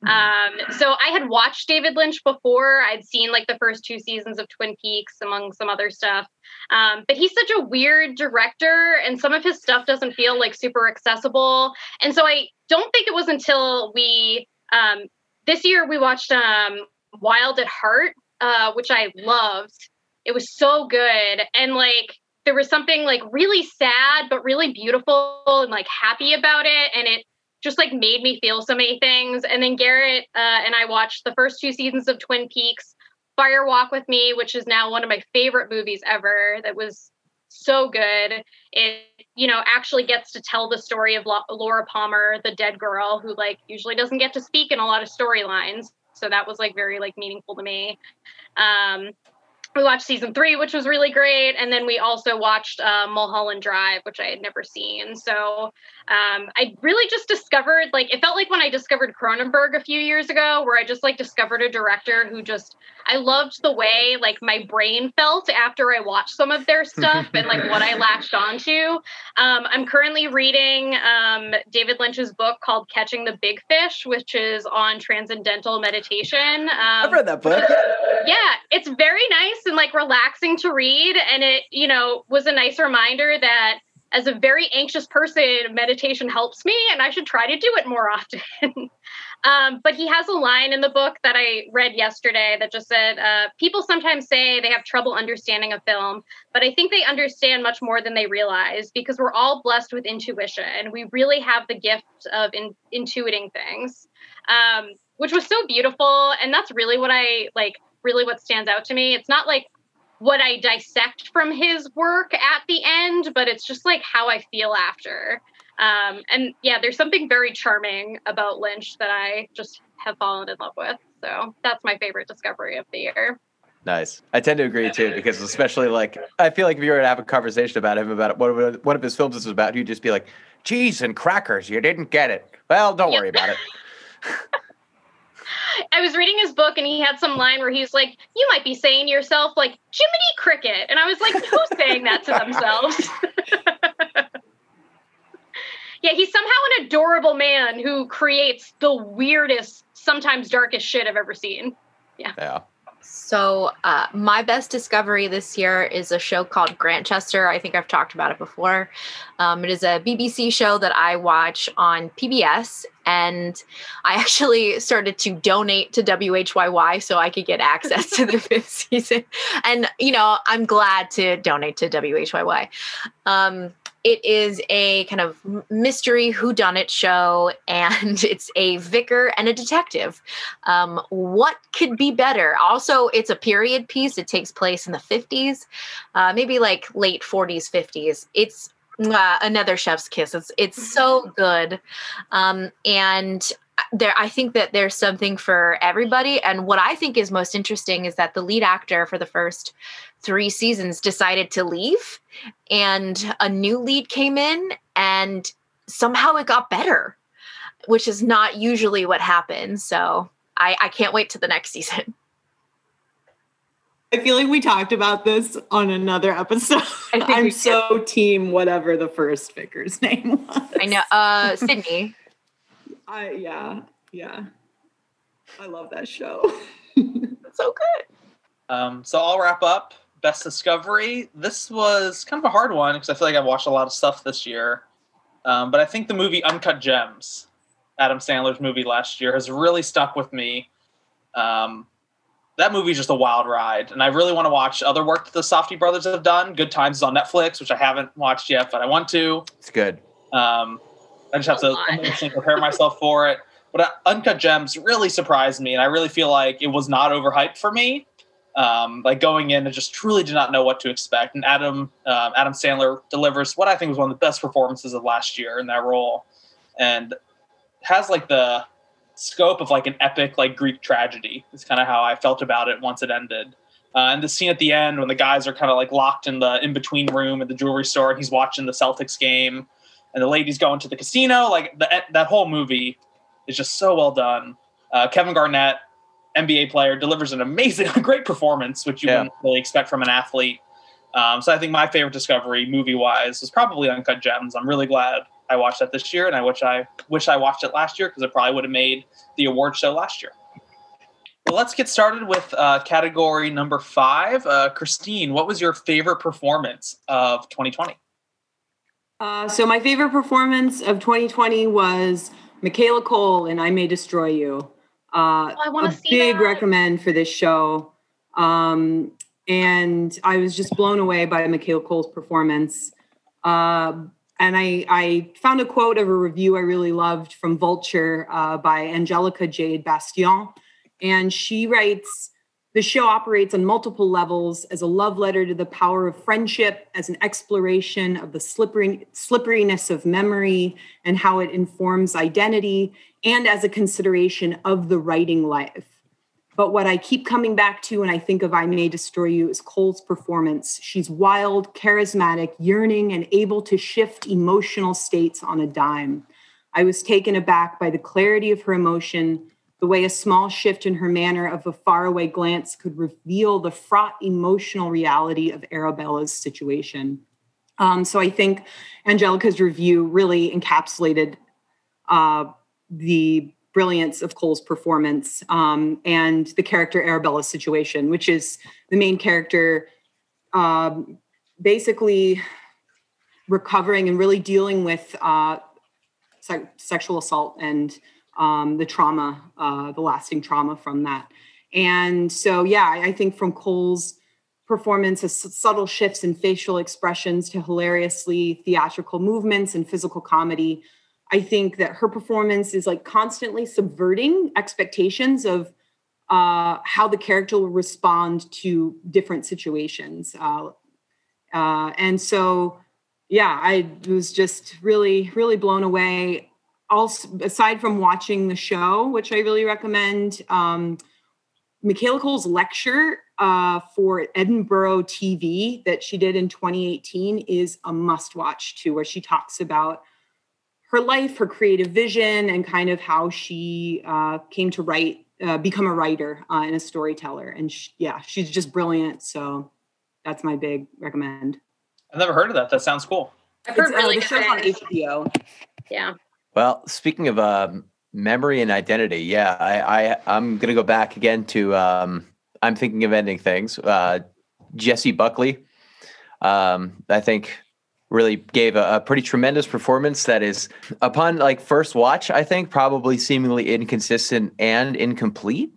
Um, so I had watched David Lynch before. I'd seen like the first two seasons of Twin Peaks, among some other stuff. Um, but he's such a weird director, and some of his stuff doesn't feel like super accessible. And so I don't think it was until we um, this year we watched um, Wild at Heart, uh, which I loved. It was so good. And like there was something like really sad, but really beautiful and like happy about it. And it just like made me feel so many things. And then Garrett uh, and I watched the first two seasons of Twin Peaks, Fire Walk with Me, which is now one of my favorite movies ever. That was so good. It you know actually gets to tell the story of Laura Palmer, the dead girl who like usually doesn't get to speak in a lot of storylines. So that was like very like meaningful to me. Um, we watched season three, which was really great, and then we also watched uh, Mulholland Drive, which I had never seen. So um, I really just discovered like it felt like when I discovered Cronenberg a few years ago, where I just like discovered a director who just I loved the way like my brain felt after I watched some of their stuff and like what I latched onto. Um, I'm currently reading um, David Lynch's book called Catching the Big Fish, which is on transcendental meditation. I've read that book. Yeah, it's very nice and like relaxing to read. And it, you know, was a nice reminder that as a very anxious person, meditation helps me and I should try to do it more often. um, but he has a line in the book that I read yesterday that just said, uh, People sometimes say they have trouble understanding a film, but I think they understand much more than they realize because we're all blessed with intuition. We really have the gift of in- intuiting things, um, which was so beautiful. And that's really what I like really what stands out to me. It's not like what I dissect from his work at the end, but it's just like how I feel after. Um, and yeah, there's something very charming about Lynch that I just have fallen in love with. So that's my favorite discovery of the year. Nice. I tend to agree too, because especially like I feel like if you were to have a conversation about him about what one of his films this was about, you'd just be like, "Cheese and crackers, you didn't get it." Well, don't yep. worry about it. I was reading his book and he had some line where he's like, You might be saying to yourself, like, Jiminy Cricket. And I was like, Who's saying that to themselves? yeah, he's somehow an adorable man who creates the weirdest, sometimes darkest shit I've ever seen. Yeah. Yeah. So, uh, my best discovery this year is a show called Grantchester. I think I've talked about it before. Um, it is a BBC show that I watch on PBS, and I actually started to donate to WHYY so I could get access to the fifth season. And, you know, I'm glad to donate to WHYY. Um, it is a kind of mystery whodunit show, and it's a vicar and a detective. Um, what could be better? Also, it's a period piece. It takes place in the 50s, uh, maybe like late 40s, 50s. It's uh, another chef's kiss. It's it's so good, um, and there I think that there's something for everybody. And what I think is most interesting is that the lead actor for the first three seasons decided to leave, and a new lead came in, and somehow it got better, which is not usually what happens. So I, I can't wait to the next season. I feel like we talked about this on another episode. I'm so team whatever the first vicar's name was. I know. Uh Sydney. I yeah, yeah. I love that show. it's so good. Um, so I'll wrap up. Best Discovery. This was kind of a hard one because I feel like I've watched a lot of stuff this year. Um, but I think the movie Uncut Gems, Adam Sandler's movie last year, has really stuck with me. Um, that movie is just a wild ride, and I really want to watch other work that the Safdie brothers have done. Good Times is on Netflix, which I haven't watched yet, but I want to. It's good. Um, I just have to prepare myself for it. But uh, Uncut Gems really surprised me, and I really feel like it was not overhyped for me. Um, like going in, I just truly did not know what to expect. And Adam um, Adam Sandler delivers what I think was one of the best performances of last year in that role, and has like the scope of like an epic like Greek tragedy. It's kind of how I felt about it once it ended. Uh, and the scene at the end when the guys are kind of like locked in the in between room at the jewelry store, and he's watching the Celtics game, and the ladies going to the casino. Like the, that whole movie is just so well done. Uh, Kevin Garnett, NBA player, delivers an amazing, great performance, which you yeah. wouldn't really expect from an athlete. Um, so I think my favorite discovery, movie wise, was probably Uncut Gems. I'm really glad I watched that this year, and I wish I wish I watched it last year because it probably would have made the award show last year. Well, let's get started with uh, category number five. Uh, Christine, what was your favorite performance of 2020? Uh, so my favorite performance of 2020 was Michaela Coel and I May Destroy You. Uh, oh, I want to see big that. recommend for this show. Um, and I was just blown away by Michaela Coel's performance. Uh, and I, I found a quote of a review I really loved from Vulture uh, by Angelica Jade Bastien. And she writes The show operates on multiple levels as a love letter to the power of friendship, as an exploration of the slippery, slipperiness of memory and how it informs identity, and as a consideration of the writing life. But what I keep coming back to when I think of I May Destroy You is Coel's performance. She's wild, charismatic, yearning, and able to shift emotional states on a dime. I was taken aback by the clarity of her emotion, the way a small shift in her manner of a faraway glance could reveal the fraught emotional reality of Arabella's situation. Um, so I think Angelica's review really encapsulated uh, the brilliance of Coel's performance um, and the character Arabella's situation, which is the main character um, basically recovering and really dealing with uh, se- sexual assault and um, the trauma, uh, the lasting trauma from that. And so, yeah, I, I think from Coel's performance, as subtle shifts in facial expressions to hilariously theatrical movements and physical comedy I think that her performance is like constantly subverting expectations of uh, how the character will respond to different situations. Uh, uh, and so, yeah, I was just really, really blown away. Also, aside from watching the show, which I really recommend, um, Michaela Coel's lecture uh, for Edinburgh TV that she did in 2018 is a must watch too, where she talks about her life, her creative vision, and kind of how she uh, came to write, uh, become a writer uh, and a storyteller. And she, yeah, she's just brilliant. So that's my big recommend. I've never heard of that. That sounds cool. I've heard it's, uh, really good show's on HBO. Yeah. Well, speaking of um, memory and identity, yeah, I, I I'm gonna go back again to um, I'm thinking of ending things. Uh, Jessie Buckley. Um, I think really gave a, a, pretty tremendous performance that is upon like first watch i think probably seemingly inconsistent and incomplete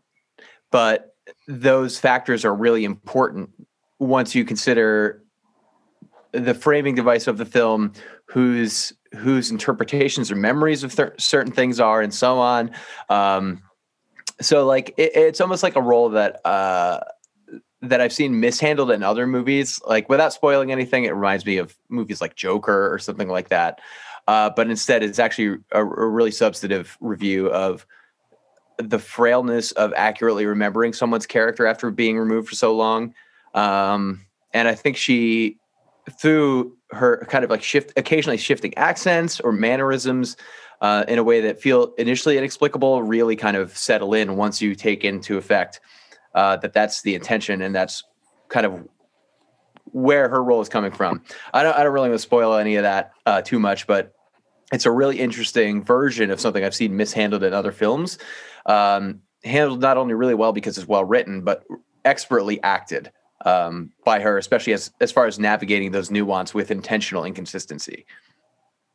but those factors are really important once you consider the framing device of the film, whose whose interpretations or memories of th- certain things are, and so on. Um, so like it, it's almost like a role that uh, that I've seen mishandled in other movies. Like without spoiling anything, it reminds me of movies like Joker or something like that. Uh, but instead, it's actually a, a really substantive review of the frailness of accurately remembering someone's character after being removed for so long. Um, and I think she, through her kind of like shift, occasionally shifting accents or mannerisms uh, in a way that feel initially inexplicable, really kind of settle in once you take into effect uh, that that's the intention and that's kind of where her role is coming from. I don't, I don't really want to spoil any of that uh, too much, but it's a really interesting version of something I've seen mishandled in other films. Um, handled not only really well because it's well written, but expertly acted um, by her, especially as as far as navigating those nuance with intentional inconsistency.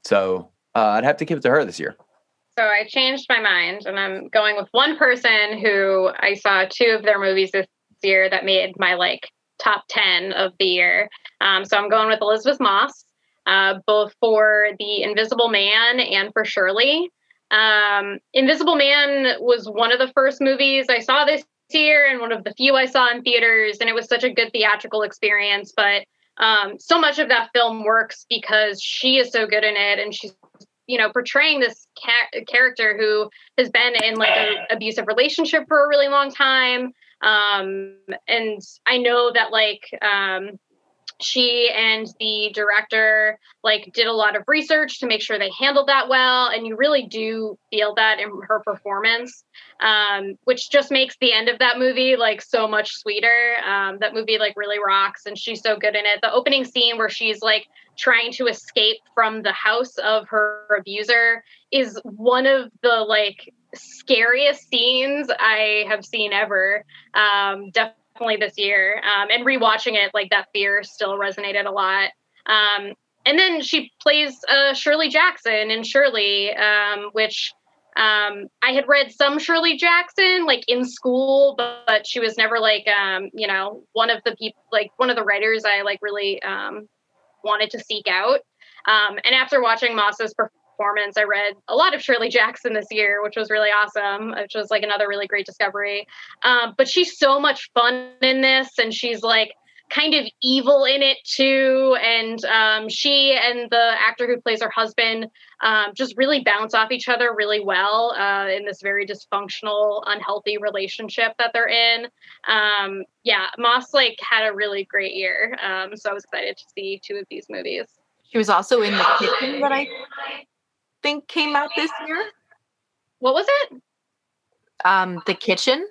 So uh, I'd have to give it to her this year. So I changed my mind, and I'm going with one person who I saw two of their movies this year that made my like top ten of the year. Um, so I'm going with Elisabeth Moss uh, both for The Invisible Man and for Shirley. Um, Invisible Man was one of the first movies I saw this year and one of the few I saw in theaters, and it was such a good theatrical experience. But um, so much of that film works because she is so good in it, and she's you know portraying this ca- character who has been in like an abusive relationship for a really long time um, and i know that like um, she and the director like did a lot of research to make sure they handled that well and you really do feel that in her performance um, which just makes the end of that movie like so much sweeter. Um, that movie like really rocks and she's so good in it. The opening scene where she's like trying to escape from the house of her abuser is one of the like scariest scenes i have seen ever. Um, definitely definitely this year. Um, and rewatching it, like that fear still resonated a lot. Um, and then she plays uh, Shirley Jackson in Shirley, um, which um, I had read some Shirley Jackson like in school, but, but she was never like um, you know one of the people like one of the writers I like really um, wanted to seek out. and after watching Moss's performance performance. I read a lot of Shirley Jackson this year, which was really awesome, which was like another really great discovery. Um, but she's so much fun in this, and she's like kind of evil in it too. And um, she and the actor who plays her husband um, just really bounce off each other really well uh, in this very dysfunctional, unhealthy relationship that they're in. Um, yeah, Moss like had a really great year, um, so I was excited to see two of these movies. She was also in the kitchen that I think came out this year. What was it? Um, The Kitchen.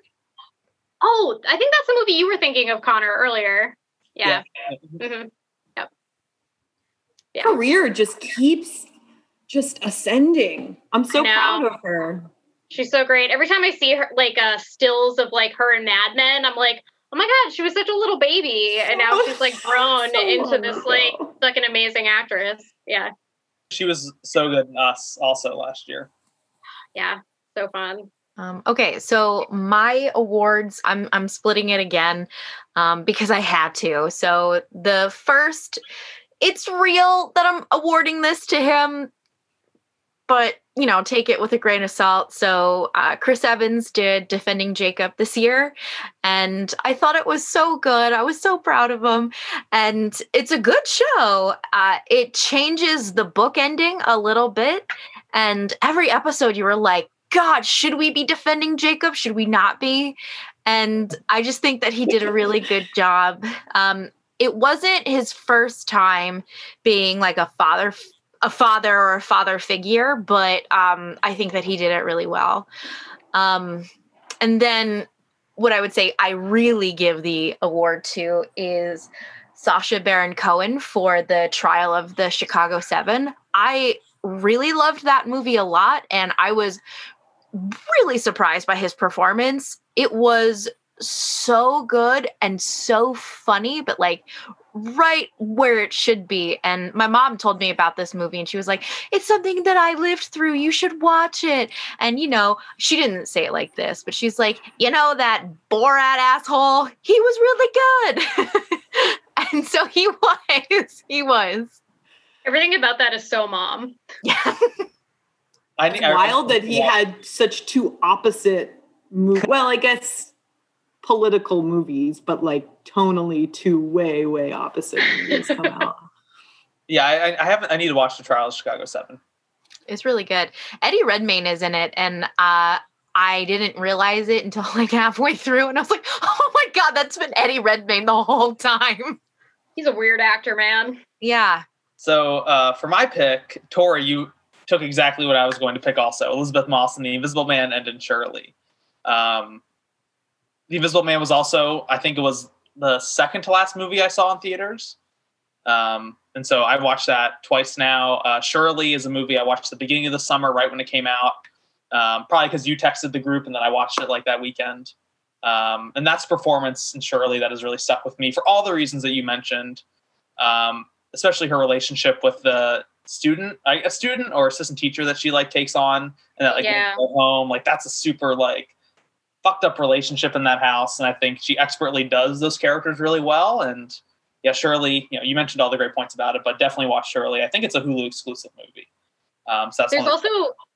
Oh, I think that's the movie you were thinking of, Connor, earlier. Yeah. yeah. Mm-hmm. Yep. Yeah. Career just keeps just ascending. I'm so proud of her. She's so great. Every time I see her, like uh, stills of like her and Mad Men, I'm like, oh my god, she was such a little baby, and now she's like grown so into this like like an amazing actress. Yeah she was so good in us also last year. Yeah, so fun. Um, okay, so my awards, I'm I'm splitting it again um, because I had to. So the first, it's real that I'm awarding this to him, but you know, take it with a grain of salt. So uh, Chris Evans did Defending Jacob this year, and I thought it was so good. I was so proud of him, and it's a good show. Uh, it changes the book ending a little bit, and every episode you were like, God, should we be defending Jacob? Should we not be? And I just think that he did a really good job. Um, it wasn't his first time being like a father a father or a father figure, but um, I think that he did it really well. Um, and then what I would say I really give the award to is Sacha Baron Cohen for the trial of the Chicago Seven. I really loved that movie a lot, and I was really surprised by his performance. It was so good and so funny, but like right where it should be. And my mom told me about this movie and she was like, It's something that I lived through. You should watch it. And, you know, she didn't say it like this, but she's like, You know, that Borat asshole, he was really good. And so he was. He was. Everything about that is so mom. Yeah. I, It's I- wild that he Yeah. had such two opposite movies. Well, I guess political movies, but like tonally two way, way opposite movies come out. Yeah, I, I haven't. I need to watch the Trial of Chicago Seven. It's really good. Eddie Redmayne is in it, and uh, I didn't realize it until like halfway through, and I was like, "Oh my god, that's been Eddie Redmayne the whole time." He's a weird actor, man. Yeah, So uh, for my pick, Tori, you took exactly what I was going to pick. Also, Elisabeth Moss in The Invisible Man and in Shirley. Um, the Invisible Man was also, I think, it was the second to last movie I saw in theaters. Um, and so I've watched that twice now. Uh, Shirley is a movie I watched at the beginning of the summer, right when it came out. Um, probably because you texted the group and then I watched it like that weekend. Um, and that's performance in Shirley that has really stuck with me for all the reasons that you mentioned, um, especially her relationship with the student, a student or assistant teacher that she like takes on, and that like Yeah. home, like that's a super like fucked up relationship in that house. And I think she expertly does those characters really well. And yeah, Shirley, you know, you mentioned all the great points about it, but definitely watch Shirley. I think it's a Hulu exclusive movie. Um, so that's There's also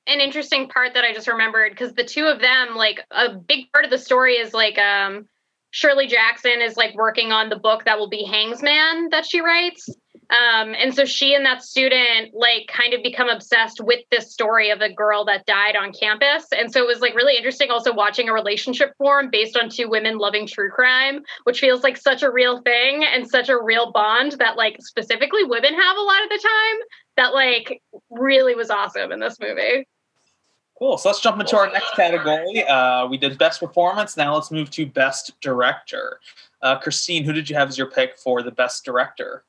an interesting part that I just remembered because the two of them, like a big part of the story is like um Shirley Jackson is like working on the book that will be Hangsaman that she writes. Um, and so she and that student like kind of become obsessed with this story of a girl that died on campus. And so it was like really interesting also watching a relationship form based on two women loving true crime, which feels like such a real thing and such a real bond that like specifically women have a lot of the time that like really was awesome in this movie. Cool. So let's jump into our next category. Uh, we did best performance. Now let's move to best director. Uh, Christine, who did you have as your pick for the best director?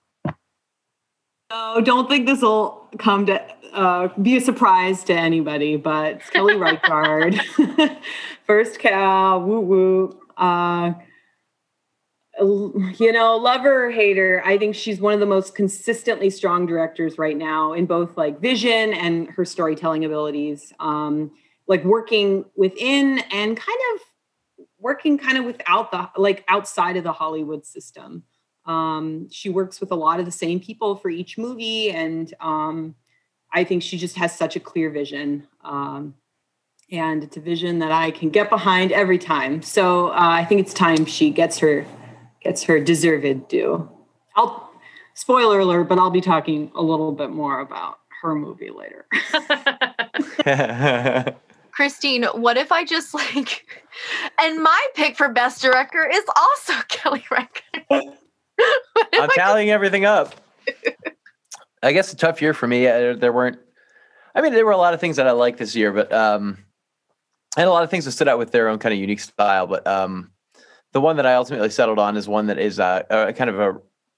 So don't think this will come to uh, be a surprise to anybody, but it's Kelly Reichardt, first cow, woo woo. You know, lover or hater, I think she's one of the most consistently strong directors right now in both like vision and her storytelling abilities. Um, like working within and kind of working kind of without the like outside of the Hollywood system. Um, she works with a lot of the same people for each movie, and um, I think she just has such a clear vision. Um, and it's a vision that I can get behind every time. So uh, I think it's time she gets her gets her deserved due. I'll spoiler alert, but I'll be talking a little bit more about her movie later. Christine, what if I just like, and my pick for best director is also Kelly Reichardt. I'm I tallying everything up. I guess a tough year for me. Uh, There weren't. I mean, there were a lot of things that I liked this year, but um, I had a lot of things that stood out with their own kind of unique style. But um, the one that I ultimately settled on is one that is uh, a kind of a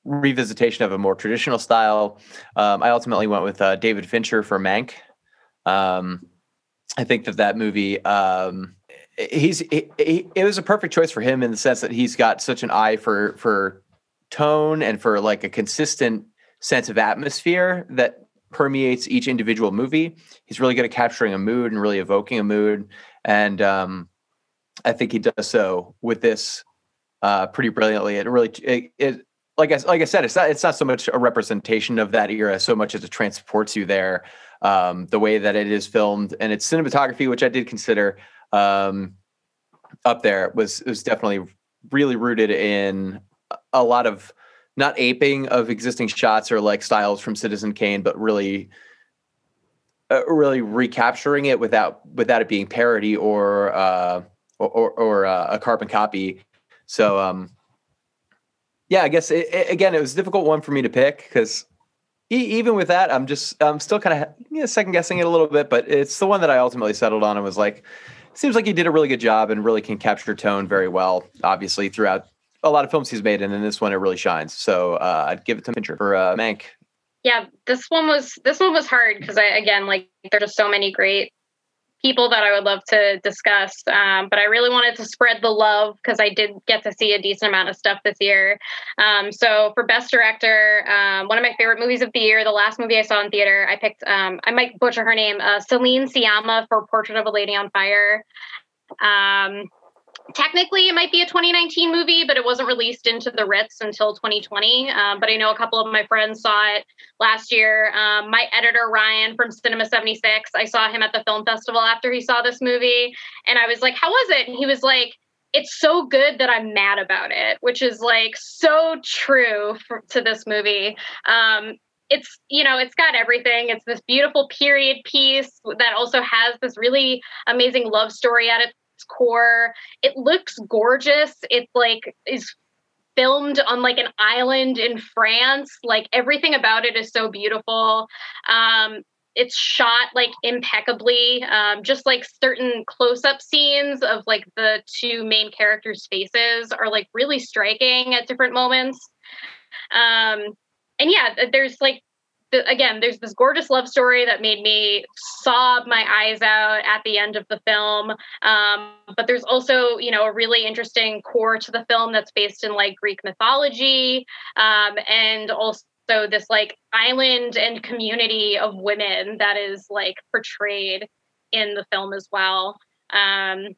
revisitation of a more traditional style. Um, I ultimately went with uh, David Fincher for Mank. Um, I think that that movie. Um, he's he, he, it was a perfect choice for him in the sense that he's got such an eye for for tone and for like a consistent sense of atmosphere that permeates each individual movie. He's really good at capturing a mood and really evoking a mood, and um, I think he does so with this uh, pretty brilliantly. It really it, it like I like I said, it's not it's not so much a representation of that era so much as it transports you there. Um, the way that it is filmed and its cinematography, which I did consider um, up there, was was definitely really rooted in a lot of not aping of existing shots or like styles from Citizen Kane, but really, uh, really recapturing it without without it being parody or uh, or or, or uh, a carbon copy. So um, yeah, I guess it, it- again it was a difficult one for me to pick because e- even with that, I'm just I'm still kind of you know, second guessing it a little bit, but it's the one that I ultimately settled on and was like, seems like he did a really good job and really can capture tone very well. Obviously, throughout a lot of films he's made, and in this one it really shines. So uh, I'd give it to Fincher for uh, Mank. yeah this one was this one was hard because i again like there's just so many great people that i would love to discuss um, but i really wanted to spread the love because i did get to see a decent amount of stuff this year. Um, so for best director um, one of my favorite movies of the year the last movie i saw in theater i picked um, i might butcher her name uh, Céline Sciamma for portrait of a lady on fire. Um, technically it might be a 2019 movie, but it wasn't released into the Ritz until 2020. Um, but I know a couple of my friends saw it last year. Um, my editor, Ryan from Cinema 76, I saw him at the film festival after he saw this movie. And I was like, How was it? And he was like, it's so good that I'm mad about it, which is like so true for, to this movie. Um, it's you know it's got everything it's this beautiful period piece that also has this really amazing love story at its core. It looks gorgeous. It's like is filmed on like an island in france. Like everything about it is so beautiful. Um it's shot like impeccably. Um, just like certain close-up scenes of like the two main characters faces are like really striking at different moments. Um, and yeah, there's like again, there's this gorgeous love story that made me sob my eyes out at the end of the film. Um, but there's also, you know, a really interesting core to the film that's based in like Greek mythology, um, and also this like island and community of women that is like portrayed in the film as well. Um,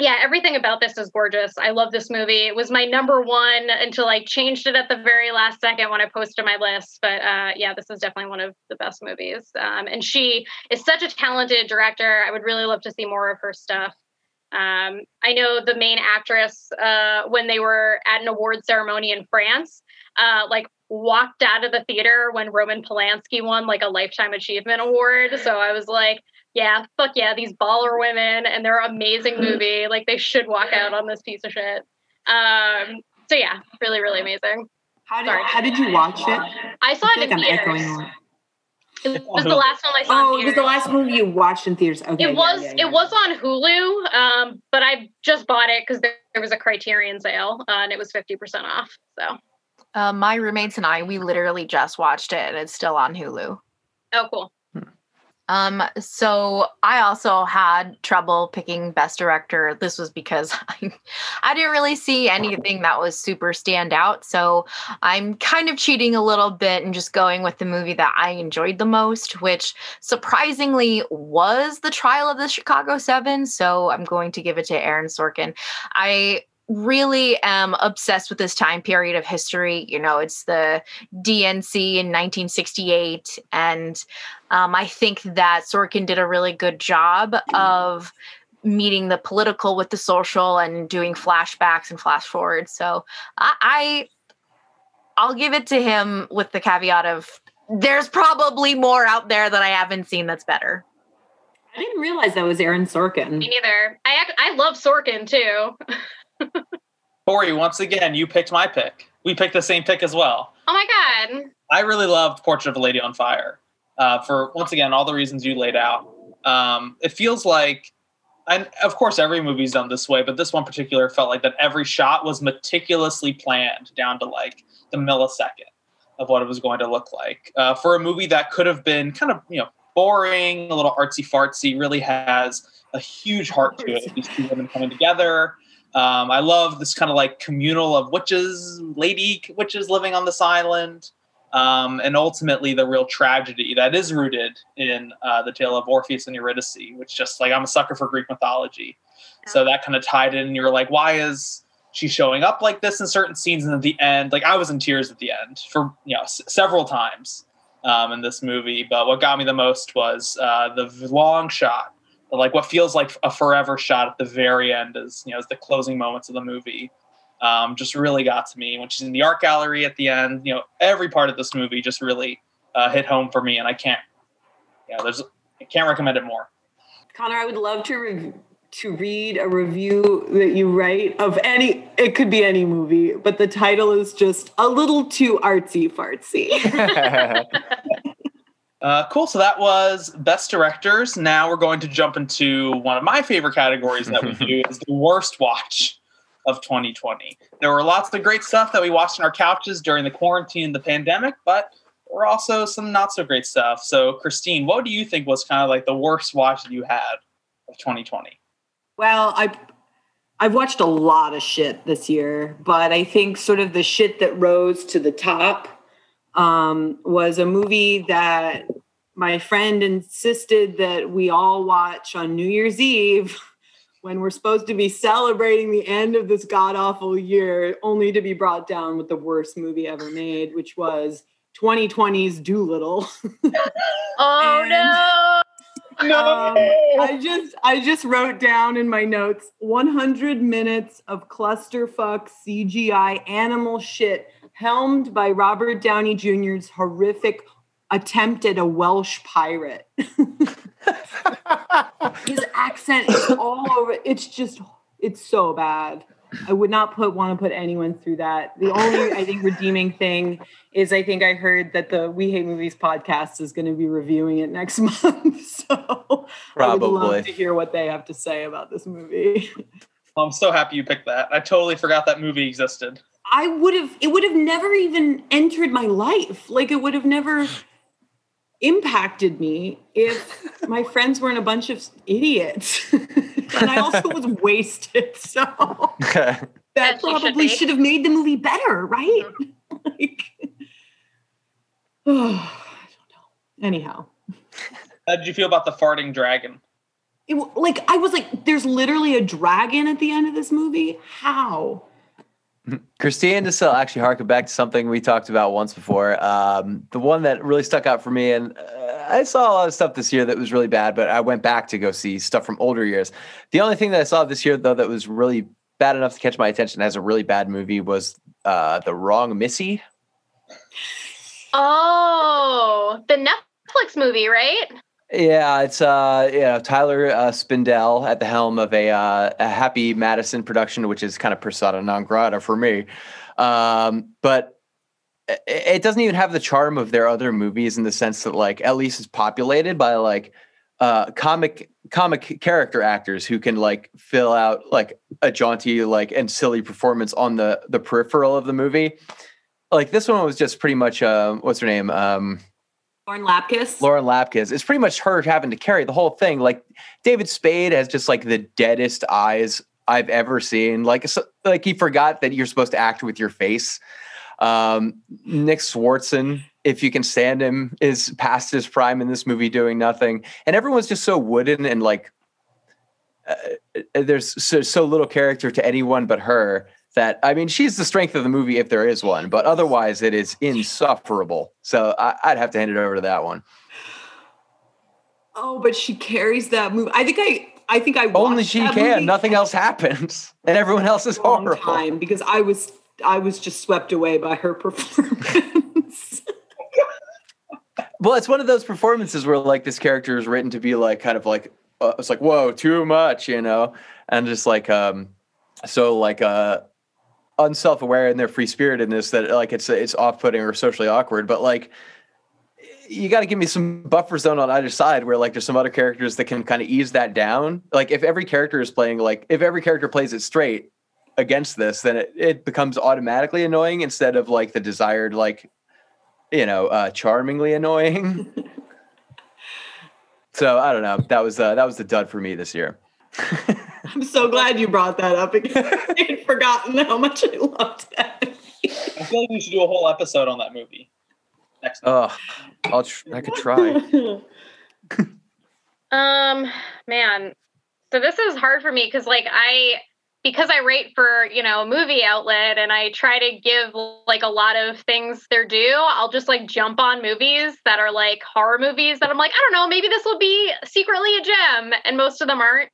yeah, everything about this is gorgeous. I love this movie. It was my number one until I changed it at the very last second when I posted my list. But uh, yeah, this is definitely one of the best movies. Um, and she is such a talented director. I would really love to see more of her stuff. Um, I know the main actress uh, when they were at an award ceremony in France, uh, like walked out of the theater when Roman Polanski won like a lifetime achievement award. So I was like, yeah, fuck yeah, these baller women and their amazing movie. Like they should walk out on this piece of shit. Um, so yeah, really, really amazing. How did how did you watch it? I saw I it in like theaters. It was the last one I saw. Oh, it was the last movie you watched in theaters. Okay, it was. Yeah, yeah, yeah. It was on Hulu, um, but I just bought it because there, there, was a Criterion sale uh, and it was fifty percent off. So, uh, my roommates and I, we literally just watched it, and it's still on Hulu. Oh, cool. Um, so I also had trouble picking best director. This was because I, I didn't really see anything that was super stand out. So I'm kind of cheating a little bit and just going with the movie that I enjoyed the most, which surprisingly was the trial of the Chicago Seven. So I'm going to give it to Aaron Sorkin. I really am obsessed with this time period of history. You know, it's the DNC in 1968. And um, I think that Sorkin did a really good job of meeting the political with the social and doing flashbacks and flash forwards. So I, I I'll give it to him with the caveat of there's probably more out there that I haven't seen that's better. I didn't realize that was Aaron Sorkin. Me neither. I I love Sorkin too. Corey, once again, you picked my pick. We picked the same pick as well. Oh my god! I really loved Portrait of a Lady on Fire. Uh, for once again all the reasons you laid out. Um, it feels like, and of course every movie's done this way, but this one particular felt like that every shot was meticulously planned down to like the millisecond of what it was going to look like. Uh, for a movie that could have been kind of you know boring, a little artsy fartsy, really has a huge heart to it. These two women coming together. Um, I love this kind of like communal of witches, lady witches living on this island, um, and ultimately the real tragedy that is rooted in uh, the tale of Orpheus and Eurydice, which just like I'm a sucker for Greek mythology. So that kind of tied in, and you're like, why is she showing up like this in certain scenes? And at the end, like I was in tears at the end for you know s- several times um, in this movie. But what got me the most was uh, the long shot like what feels like a forever shot at the very end is you know as the closing moments of the movie um, just really got to me. When she's in the art gallery at the end you know every part of this movie just really uh, hit home for me and i can't yeah there's i can't recommend it more. Connor i would love to re- to read a review that you write of any it could be any movie but the title is just a little too artsy fartsy Uh, cool. So that was best directors. Now we're going to jump into one of my favorite categories that we do is the worst watch of 2020. There were lots of great stuff that we watched on our couches during the quarantine and the pandemic, but there were also some not so great stuff. So, Christine, what do you think was kind of like the worst watch that you had of 2020? Well, I I've watched a lot of shit this year, but I think sort of the shit that rose to the top um, was a movie that my friend insisted that we all watch on New Year's Eve when we're supposed to be celebrating the end of this god awful year, only to be brought down with the worst movie ever made, which was 2020's Dolittle. Oh And- no! Um, I just I just wrote down in my notes 100 minutes of clusterfuck CGI animal shit helmed by Robert Downey Jr.'s horrific attempt at a Welsh pirate. His accent is all over. It's just it's so bad. I would not put want to put anyone through that. The only I think redeeming thing is I think I heard that the We Hate Movies podcast is going to be reviewing it next month. So I would Probably. love to hear what they have to say about this movie. I'm so happy you picked that. I totally forgot that movie existed. I would have it would have never even entered my life. Like it would have never impacted me if my friends weren't a bunch of idiots. and I also was wasted. So that As you should probably should have made the movie better, right? Mm-hmm. like oh, I don't know. Anyhow. How did you feel about the farting dragon? It, like I was like, there's literally a dragon at the end of this movie. How? Christine DeSille actually harkened back to something we talked about once before. Um, the one that really stuck out for me, and uh, I saw a lot of stuff this year that was really bad, but I went back to go see stuff from older years. The only thing that I saw this year, though, that was really bad enough to catch my attention as a really bad movie was uh, The Wrong Missy. Oh, the Netflix movie, right? Yeah, it's uh, know Tyler uh, Spindel at the helm of a, uh, a Happy Madison production, which is kind of persona non grata for me. Um, but it, it doesn't even have the charm of their other movies in the sense that, like, at least it's populated by like uh, comic comic character actors who can like fill out like a jaunty like and silly performance on the the peripheral of the movie. Like this one was just pretty much uh, what's her name? Um, Lauren Lapkus. Lauren Lapkus. It's pretty much her having to carry the whole thing. Like David Spade has just like the deadest eyes I've ever seen. Like so, like he forgot that you're supposed to act with your face. Um, Nick Swardson, if you can stand him, is past his prime in this movie doing nothing, and everyone's just so wooden and like uh, there's so, so little character to anyone but her that I mean she's the strength of the movie if there is one, but otherwise it is insufferable. So I, I'd have to hand it over to that one. Oh, but she carries that movie. I think I I think I Only she can. Nothing else happens, and everyone else is horrible. time because I was I was just swept away by her performance. Well, it's one of those performances where like this character is written to be like kind of like uh, it's like whoa too much, you know, and just like um so like uh unself-aware in their free spiritedness that like it's it's off-putting or socially awkward, but like you got to give me some buffer zone on either side where like there's some other characters that can kind of ease that down. Like if every character is playing like if every character plays it straight against this, then it, it becomes automatically annoying instead of like the desired like you know uh charmingly annoying. so I don't know. That was uh, that was the dud for me this year. I'm so glad you brought that up because I had forgotten how much I loved that. I feel like we should do a whole episode on that movie. Next. Oh, I'll tr- I could try. Um, man. So this is hard for me because like I because I write for, you know, a movie outlet and I try to give like a lot of things their due, I'll just like jump on movies that are like horror movies that I'm like, I don't know, maybe this will be secretly a gem. And most of them aren't.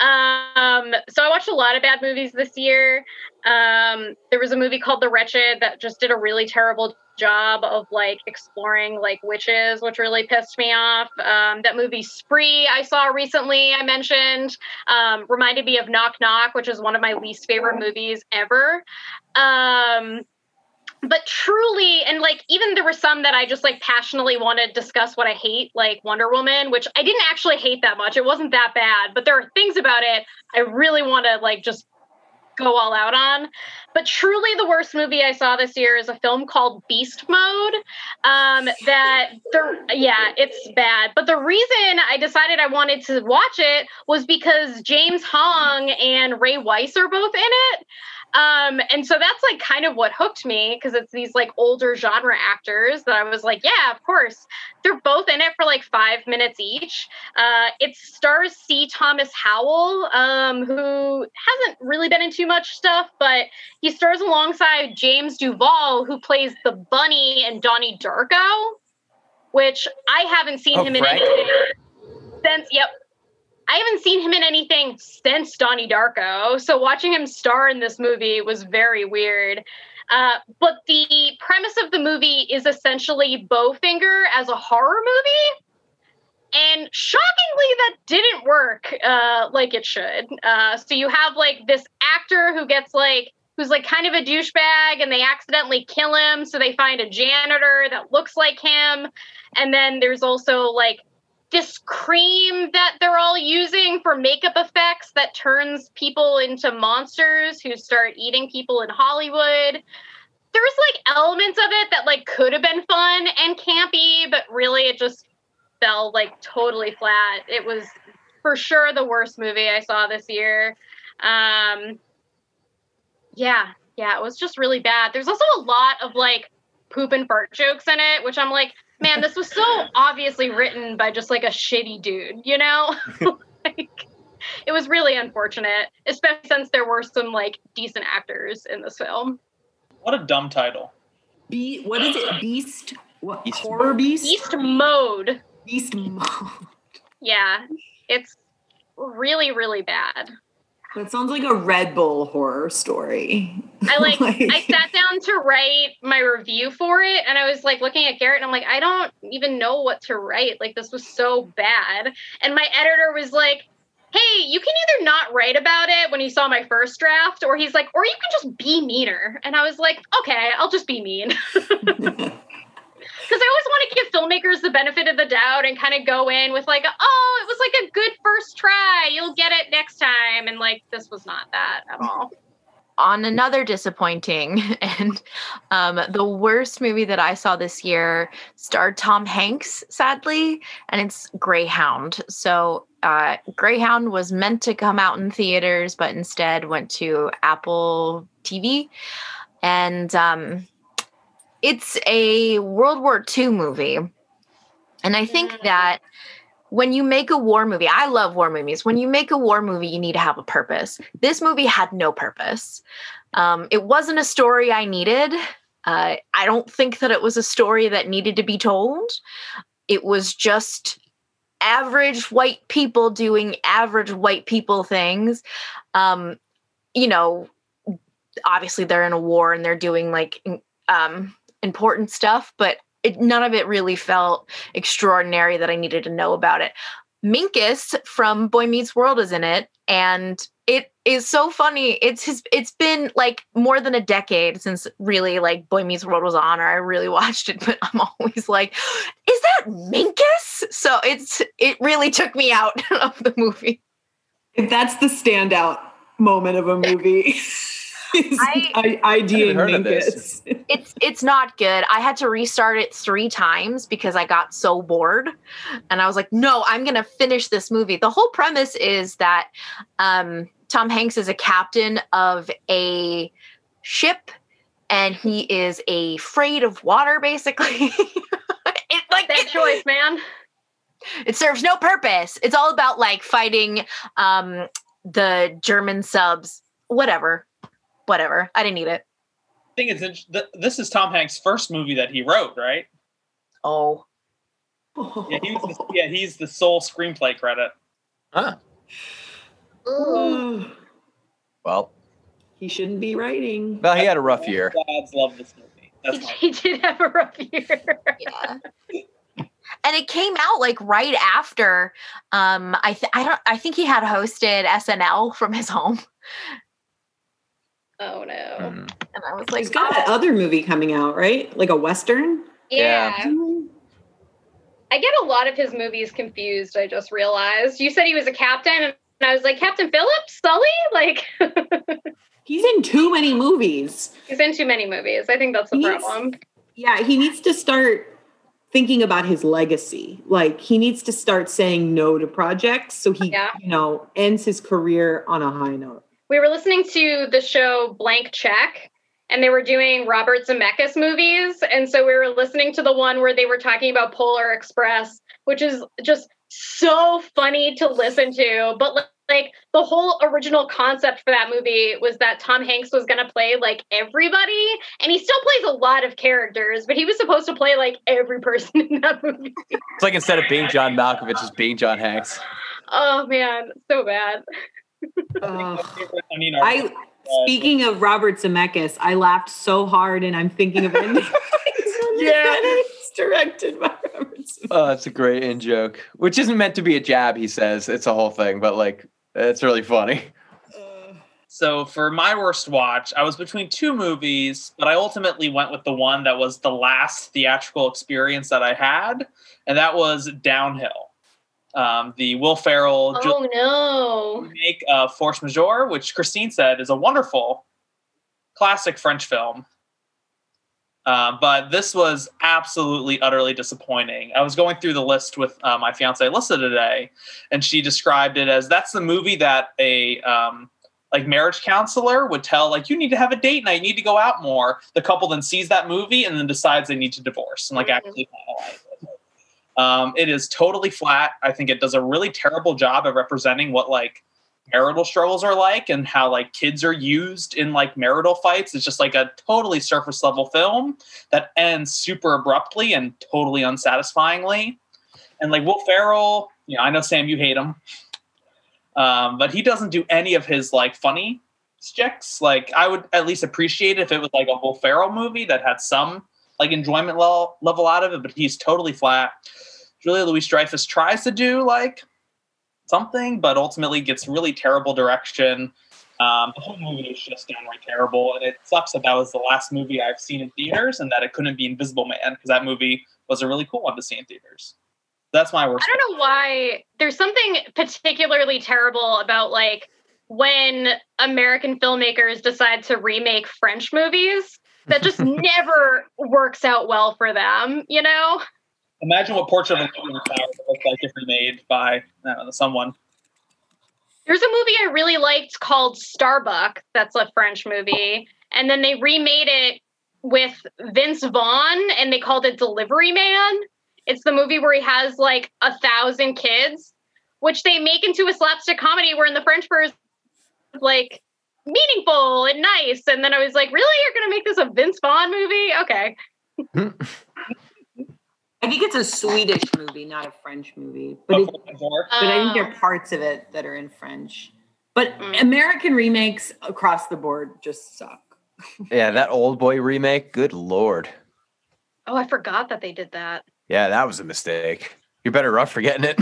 Um, so I watched a lot of bad movies this year. Um, there was a movie called The Wretched that just did a really terrible job of like exploring like witches, which really pissed me off. Um, that movie Spree I saw recently, I mentioned, um, reminded me of Knock Knock, which is one of my least favorite movies ever. Um, but truly, and like even there were some that I just like passionately want to discuss what I hate, like Wonder Woman, which I didn't actually hate that much. It wasn't that bad, but there are things about it I really want to like just go all out on. But truly, the worst movie I saw this year is a film called Beast Mode. Um, that the yeah, it's bad. But the reason I decided I wanted to watch it was because James Hong and Ray Wise are both in it. Um, and so that's like kind of what hooked me because it's these like older genre actors that I was like, yeah, of course. They're both in it for like five minutes each. Uh, it stars C. Thomas Howell, um, who hasn't really been in too much stuff, but he stars alongside James Duval, who plays the bunny and Donnie Darko, which I haven't seen Oh, him in anything since. Yep, I haven't seen him in anything since Donnie Darko. So watching him star in this movie was very weird. Uh, but the premise of the movie is essentially Bowfinger as a horror movie. And shockingly, that didn't work uh, like it should. Uh, so you have like this actor who gets like, who's like kind of a douchebag and they accidentally kill him. So they find a janitor that looks like him. And then there's also like this cream that they're all using for makeup effects that turns people into monsters who start eating people in Hollywood. There's like elements of it that like could have been fun and campy, but really it just fell like totally flat. It was for sure the worst movie I saw this year. Um yeah, yeah, it was just really bad. There's also a lot of like poop and fart jokes in it, which I'm like, man, this was so obviously written by just like a shitty dude, you know? like, it was really unfortunate, especially since there were some like decent actors in this film. What a dumb title. Be- what is it? Beast? What Beast horror beast? Beast mode. Beast mode. Yeah, it's really, really bad. That sounds like a Red Bull horror story. I like, I sat down to write my review for it and I was like looking at Garrett and I'm like, I don't even know what to write. Like this was so bad. And my editor was like, Hey, you can either not write about it when he saw my first draft, or he's like, or you can just be meaner. And I was like, okay, I'll just be mean. Because I always want to give filmmakers the benefit of the doubt and kind of go in with like, oh, it was like a good first try. You'll get it next time. And like, this was not that at all. on another disappointing and um, the worst movie that I saw this year starred Tom Hanks, sadly, and it's Greyhound. So, uh, Greyhound was meant to come out in theaters, but instead went to Apple TV. And um, it's a World War II movie. And I think Mm. that when you make a war movie, I love war movies. When you make a war movie, you need to have a purpose. This movie had no purpose. Um, it wasn't a story I needed. Uh, I don't think that it was a story that needed to be told. It was just average white people doing average white people things. Um, you know, obviously they're in a war and they're doing like um, important stuff, but it, none of it really felt extraordinary that I needed to know about it. Minkus from Boy Meets World is in it, and it is so funny. It's his. It's been like more than a decade since really like Boy Meets World was on, or I really watched it. But I'm always like, is that Minkus? So it's it really took me out of the movie. if that's the standout moment of a movie, I- I, IDing heard this. Minkus. it's it's not good. I had to restart it three times because I got so bored, and I was like, "No, I'm gonna finish this movie." The whole premise is that um, Tom Hanks is a captain of a ship, and he is afraid of water. Basically, it like that it, choice, man. it serves no purpose. It's all about like fighting um, the German subs. Whatever, whatever. I didn't need it. I think it's th- this is Tom Hanks' first movie that he wrote, right? Oh. Yeah, he was the, yeah, he's the sole screenplay credit. Huh. Oh, Well, he shouldn't be writing. well, he had a rough year. Dads love this movie. That's He, he did have a rough year. yeah and it came out like right after um i th- i don't i think he had hosted snl from his home oh no. Hmm. and i was like, he's got that oh, other movie coming out, right? Like a western. Yeah. Yeah. I get a lot of his movies confused, I just realized. You said he was a captain, and I was like, Captain Phillips? Sully? Like, He's in too many movies. he's in too many movies. I think that's the He's- problem. Yeah, he needs to start thinking about his legacy. Like he needs to start saying no to projects so he, Yeah. you know, ends his career on a high note. We were listening to the show Blank Check, and they were doing Robert Zemeckis movies. And so we were listening to the one where they were talking about Polar Express, which is just so funny to listen to. But like the whole original concept for that movie was that Tom Hanks was going to play like everybody, and he still plays a lot of characters, but he was supposed to play like every person in that movie. It's like instead of being John Malkovich, it's being John Hanks. Oh man, so bad. Ugh. I mean, I speaking of Robert Zemeckis, I laughed so hard, and I'm thinking of ending. Yeah. it's directed by Robert Zemeckis. Oh, that's a great in joke, which isn't meant to be a jab. He says it's a whole thing, but like it's really funny. So for my worst watch, I was between two movies, but I ultimately went with the one that was the last theatrical experience that I had, and that was Downhill. Um, the Will Ferrell Oh no. remake of Force Majeure, which Christine said is a wonderful classic French film. Um, but this was absolutely, utterly disappointing. I was going through the list with uh, my fiance Alyssa today, and she described it as that's the movie that a um, like marriage counselor would tell like you need to have a date night, you need to go out more. The couple then sees that movie and then decides they need to divorce and like Mhm. actually finalize it. Um, it is totally flat. I think it does a really terrible job of representing what like marital struggles are like and how like kids are used in like marital fights. It's just like a totally surface level film that ends super abruptly and totally unsatisfyingly. And like Will Ferrell, you know, I know Sam, you hate him, um, but he doesn't do any of his like funny sticks. Like I would at least appreciate it if it was like a Will Ferrell movie that had some like enjoyment level level out of it, but he's totally flat. Julia Louis Dreyfus tries to do like something, but ultimately gets really terrible direction. Um, the whole movie is just downright terrible, and it sucks that that was the last movie I've seen in theaters, and that it couldn't be Invisible Man because that movie was a really cool one to see in theaters. That's my worst. I don't know why there's something particularly terrible about like when American filmmakers decide to remake French movies that just never works out well for them, you know? Imagine what Portrait of a Lady in the would look like if remade by know, someone. There's a movie I really liked called Starbuck, that's a French movie, and then they remade it with Vince Vaughn and they called it Delivery Man. It's the movie where he has like a thousand kids, which they make into a slapstick comedy where in the French version like meaningful and nice. And then I was like, really? You're gonna make this a Vince Vaughn movie? Okay. I think it's a Swedish movie, not a French movie. But, it, but I think there are parts of it that are in French. But Mm. American remakes across the board just suck. Yeah, that old boy remake. Good lord. oh, I forgot that they did that. Yeah, that was a mistake. You're better off forgetting it.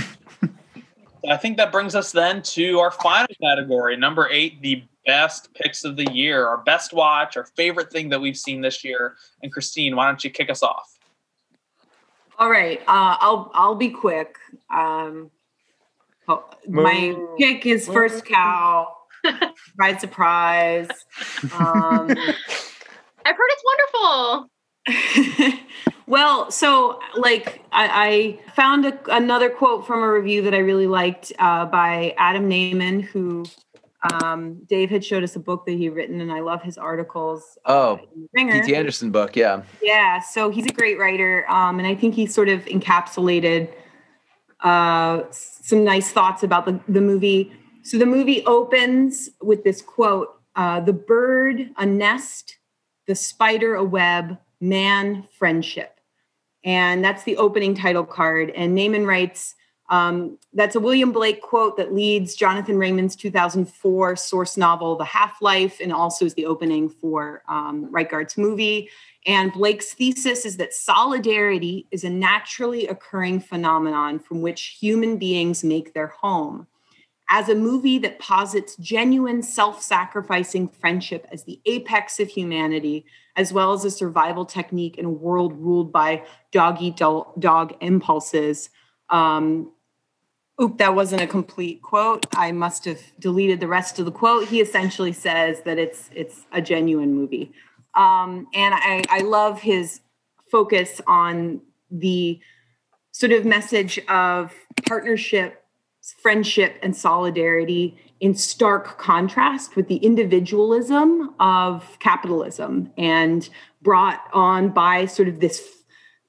I think that brings us then to our final category, number eight, the best picks of the year, our best watch, our favorite thing that we've seen this year. And Christine, why don't you kick us off? All right, uh, I'll I'll be quick. Um, oh, my pick is First Cow. surprise, surprise. Um, I've heard it's wonderful. well, so like I, I found a, another quote from a review that I really liked uh, by Adam Nayman, who um, Dave had showed us a book that he written, and I love his articles. Oh, in the Ringer. P.T. Anderson book. Yeah. Yeah, so he's a great writer, um, and I think he sort of encapsulated uh, some nice thoughts about the, the movie. So the movie opens with this quote uh, The bird, a nest, the spider, a web, man, friendship. And that's the opening title card. And Nayman writes, um, that's a William Blake quote that leads Jonathan Raymond's 2004 source novel, The Half Life, and also is the opening for um, Reichardt's movie. And Blake's thesis is that solidarity is a naturally occurring phenomenon from which human beings make their home. As a movie that posits genuine self sacrificing friendship as the apex of humanity, as well as a survival technique in a world ruled by dog eat dog impulses. Um, oop, that wasn't a complete quote. I must have deleted the rest of the quote. He essentially says that it's it's a genuine movie. Um, and I, I love his focus on the sort of message of partnership friendship and solidarity in stark contrast with the individualism of capitalism and brought on by sort of this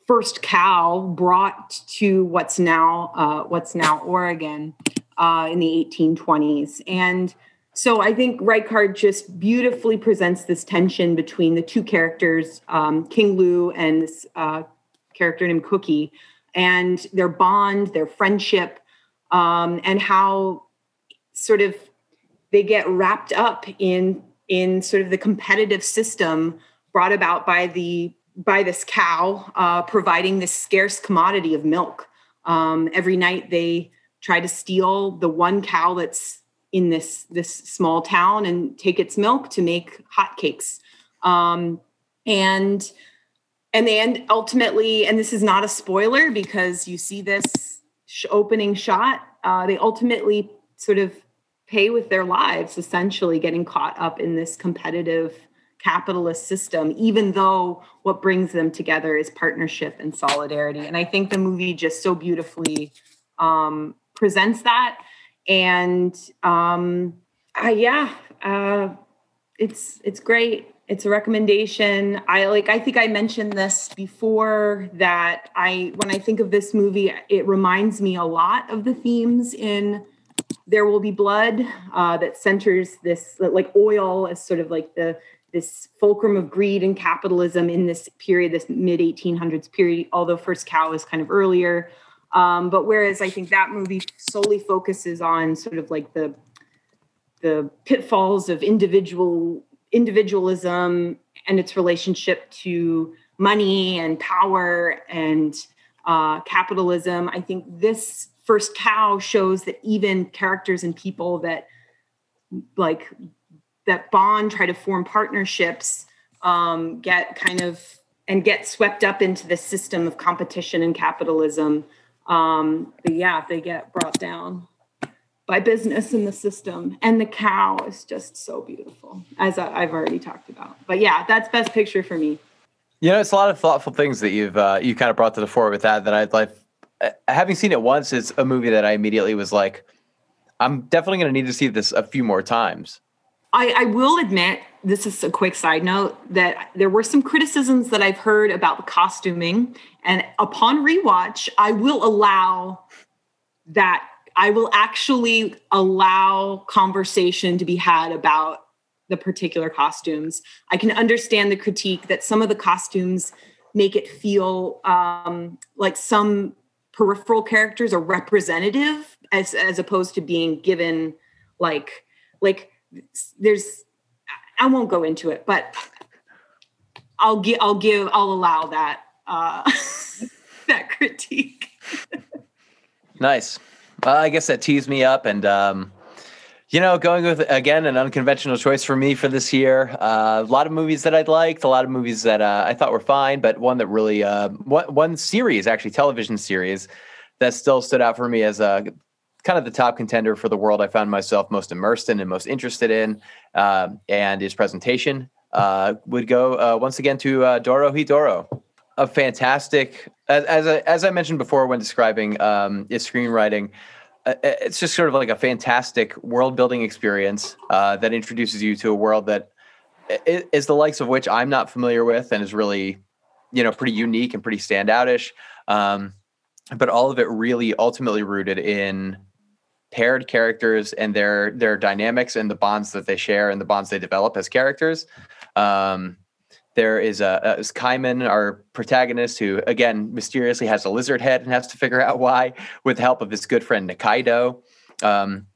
first cow brought to what's now uh, what's now Oregon uh, in the 1820s. And so I think Reichardt just beautifully presents this tension between the two characters, um, King-Lu and this uh, character named Cookie, and their bond, their friendship, um, and how sort of they get wrapped up in in sort of the competitive system brought about by the by this cow uh, providing this scarce commodity of milk. Um, every night they try to steal the one cow that's in this this small town and take its milk to make hotcakes. Um, and and they end ultimately, and this is not a spoiler because you see this sh- opening shot. Uh, they ultimately sort of pay with their lives, essentially getting caught up in this competitive capitalist system, even though what brings them together is partnership and solidarity. And I think the movie just so beautifully um, presents that. And um, uh, yeah, uh, it's it's great. It's a recommendation. I like. I think I mentioned this before that I when I think of this movie, it reminds me a lot of the themes in There Will Be Blood uh, that centers this like oil as sort of like the this fulcrum of greed and capitalism in this period, this mid 1800s period, although First Cow is kind of earlier. Um, but whereas I think that movie solely focuses on sort of like the the pitfalls of individual individualism and its relationship to money and power and uh, capitalism. I think this first cow shows that even characters and people that like that bond, try to form partnerships, um, get kind of and get swept up into the system of competition and capitalism. Um, but yeah, they get brought down by business in the system. And the cow is just so beautiful, as I've already talked about. But yeah, that's best picture for me. You know, it's a lot of thoughtful things that you've uh, you kind of brought to the fore with that. That I'd like, uh, having seen it once, it's a movie that I immediately was like, I'm definitely going to need to see this a few more times. I, I, will admit, this is a quick side note, that there were some criticisms that I've heard about the costuming. And upon rewatch, I will allow that, I will actually allow conversation to be had about the particular costumes. I can understand the critique that some of the costumes make it feel um, like some peripheral characters are representative as, as opposed to being given like, like, there's I won't go into it, but I'll give I'll give I'll allow that uh that critique. nice. Well, I guess that teased me up and um you know, going with again an unconventional choice for me for this year. Uh, a lot of movies that I'd liked, a lot of movies that uh, I thought were fine, but one that really, uh, one, one series actually, television series that still stood out for me as a kind of the top contender for the world I found myself most immersed in and most interested in. Uh, and his presentation uh, would go uh, once again to uh, Dorohedoro. A fantastic, as, as, I, as I mentioned before when describing um, his screenwriting, uh, uh, it's just sort of like a fantastic world building experience uh, that introduces you to a world that is the likes of which I'm not familiar with and is really, you know, pretty unique and pretty standoutish. Um, but all of it really ultimately rooted in paired characters and their their dynamics and the bonds that they share and the bonds they develop as characters. Um, there is a, a is Caiman, our protagonist, who again mysteriously has a lizard head and has to figure out why, with the help of his good friend Nikaido, um,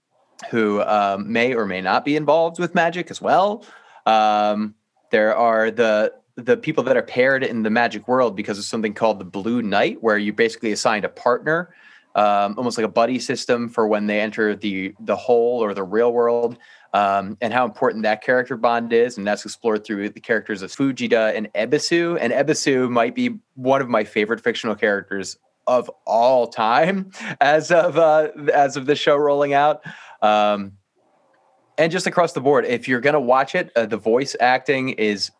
who um, may or may not be involved with magic as well. Um, there are the the people that are paired in the magic world because of something called the Blue Night, where you basically assigned a partner um, almost like a buddy system for when they enter the the Hole or the real world, um, and how important that character bond is. And that's explored through the characters of Fujita and Ebisu. And Ebisu might be one of my favorite fictional characters of all time as of uh, as of the show rolling out. Um, and just across the board, if you're going to watch it, uh, the voice acting is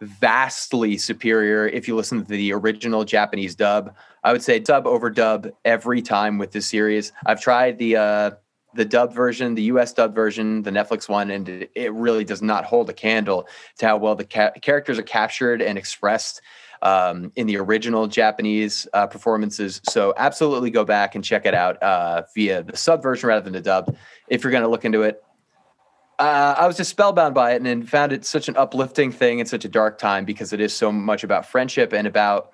vastly superior if you listen to the original Japanese dub. I would say dub over dub every time with this series. I've tried the uh, the dub version, the US dub version, the Netflix one, and it really does not hold a candle to how well the ca- characters are captured and expressed um, in the original Japanese uh, performances. So absolutely go back and check it out uh, via the sub version rather than the dub if you're going to look into it. Uh, I was just spellbound by it and found it such an uplifting thing in such a dark time because it is so much about friendship and about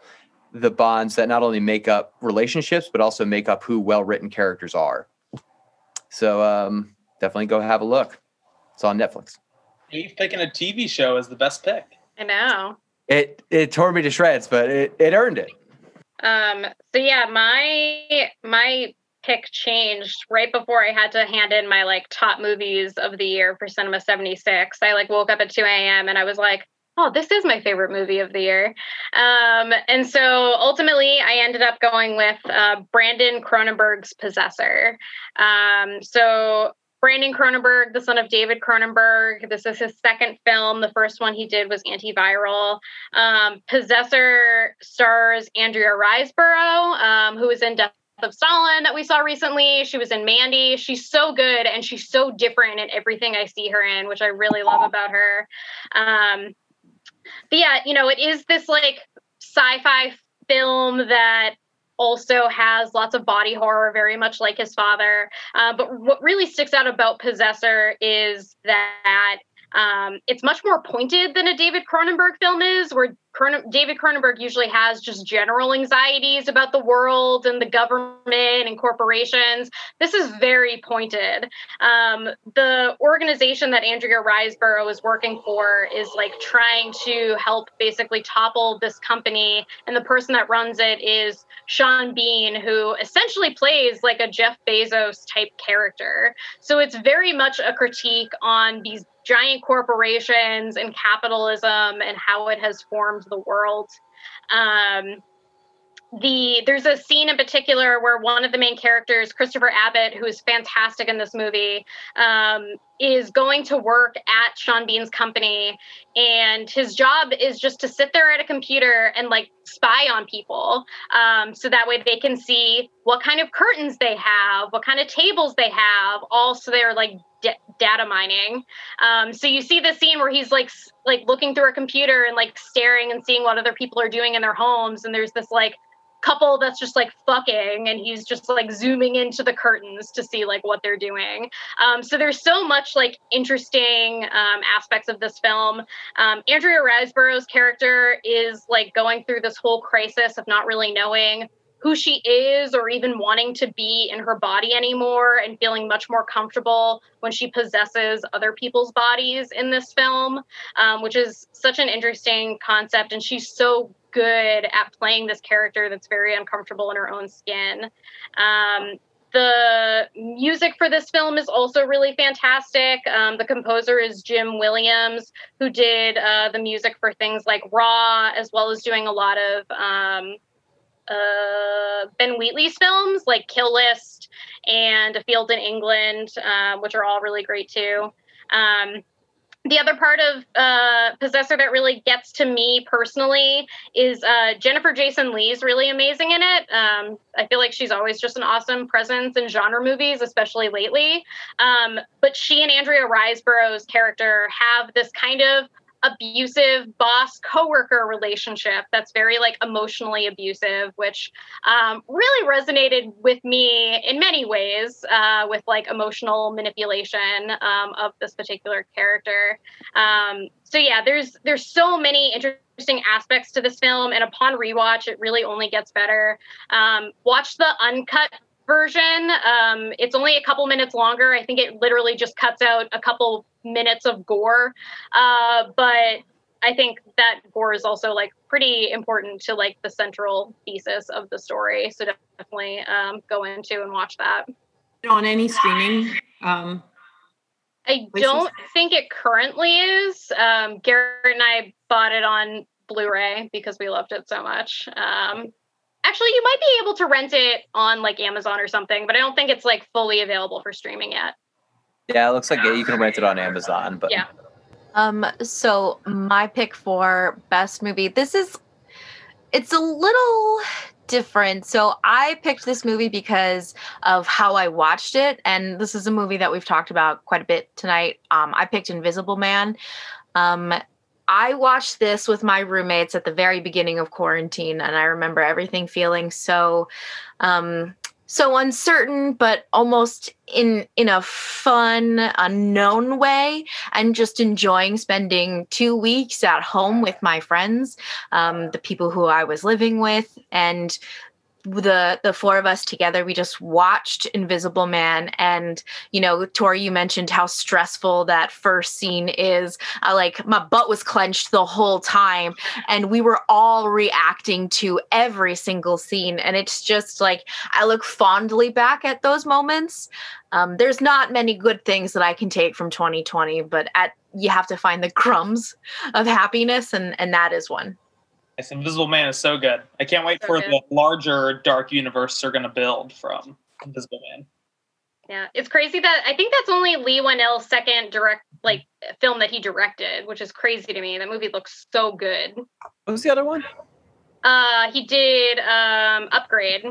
the bonds that not only make up relationships but also make up who well written characters are. So um, definitely go have a look. It's on Netflix. Eve picking a TV show as the best pick. I know. It it tore me to shreds, but it, it earned it. Um, so yeah, my my pick changed right before I had to hand in my like top movies of the year for Cinema 76. I like woke up at 2 a.m. and I was like, oh, this is my favorite movie of the year. Um, and so ultimately, I ended up going with uh, Brandon Cronenberg's Possessor. Um, so Brandon Cronenberg, the son of David Cronenberg. This is his second film. The first one he did was Antiviral. Um, Possessor stars Andrea Riseborough, um, who was in Death of Stalin that we saw recently. She was in Mandy. She's so good and she's so different in everything I see her in, which I really love about her. Um, but yeah, you know, it is this like sci-fi film that also has lots of body horror, very much like his father. Uh, but what really sticks out about Possessor is that um, it's much more pointed than a David Cronenberg film is, where David Cronenberg usually has just general anxieties about the world and the government and corporations. This is very pointed. Um, the organization that Andrea Riseborough is working for is like trying to help basically topple this company, and the person that runs it is Sean Bean, who essentially plays like a Jeff Bezos type character. So it's very much a critique on these giant corporations and capitalism and how it has formed the world. Um, the there's a scene in particular where one of the main characters, Christopher Abbott, who is fantastic in this movie, um, is going to work at Sean Bean's company, and his job is just to sit there at a computer and like spy on people, um, so that way they can see what kind of curtains they have, what kind of tables they have, all so they're like d- data mining. Um, so you see the scene where he's like like looking through a computer and like staring and seeing what other people are doing in their homes, and there's this like couple that's just like fucking and he's just like zooming into the curtains to see like what they're doing um, so there's so much like interesting um, aspects of this film um, andrea riseborough's character is like going through this whole crisis of not really knowing who she is or even wanting to be in her body anymore and feeling much more comfortable when she possesses other people's bodies in this film um, which is such an interesting concept and she's so good at playing this character that's very uncomfortable in her own skin. Um, the music for this film is also really fantastic. Um, the composer is Jim Williams, who did uh, the music for things like Raw, as well as doing a lot of um, uh, Ben Wheatley's films like Kill List and A Field in England, uh, which are all really great too. Um, the other part of uh, Possessor that really gets to me personally is uh, Jennifer Jason Leigh's really amazing in it. Um, I feel like she's always just an awesome presence in genre movies, especially lately. Um, but she and Andrea Riseborough's character have this kind of abusive boss coworker relationship that's very like emotionally abusive which um, really resonated with me in many ways uh, with like emotional manipulation um, of this particular character. Um, so yeah there's there's so many interesting aspects to this film and upon rewatch it really only gets better. Um, watch the uncut version. Um, it's only a couple minutes longer. I think it literally just cuts out a couple minutes of gore. Uh, but I think that gore is also like pretty important to like the central thesis of the story. So definitely um, go into and watch that. On any streaming? Um, I don't think it currently is. Um, Garrett and I bought it on Blu-ray because we loved it so much. Um, Actually, you might be able to rent it on like Amazon or something, but I don't think it's like fully available for streaming yet. Yeah, it looks like you can rent it on Amazon, but yeah. Um, so my pick for best movie, this is it's a little different. So I picked this movie because of how I watched it, and this is a movie that we've talked about quite a bit tonight. Um, I picked Invisible Man. Um, I watched this with my roommates at the very beginning of quarantine, and I remember everything feeling so um, so uncertain but almost in in a fun unknown way and just enjoying spending two weeks at home with my friends um, the people who i was living with and the the four of us together we just watched invisible man. And you know tori you mentioned how stressful that first scene is. I like my butt was clenched the whole time. And we were all reacting to every single scene. And it's just like i look fondly back at those moments. Um, there's not many good things that i can take from 2020 but at you have to find the crumbs of happiness and and that is one Yes, Invisible Man is so good. I can't wait So for good. the larger dark universe they're going to build from Invisible Man. Yeah, it's crazy that I think that's only Leigh Whannell's second direct like film that he directed, which is crazy to me. That movie looks so good. What was the other one? Uh, he did um, Upgrade,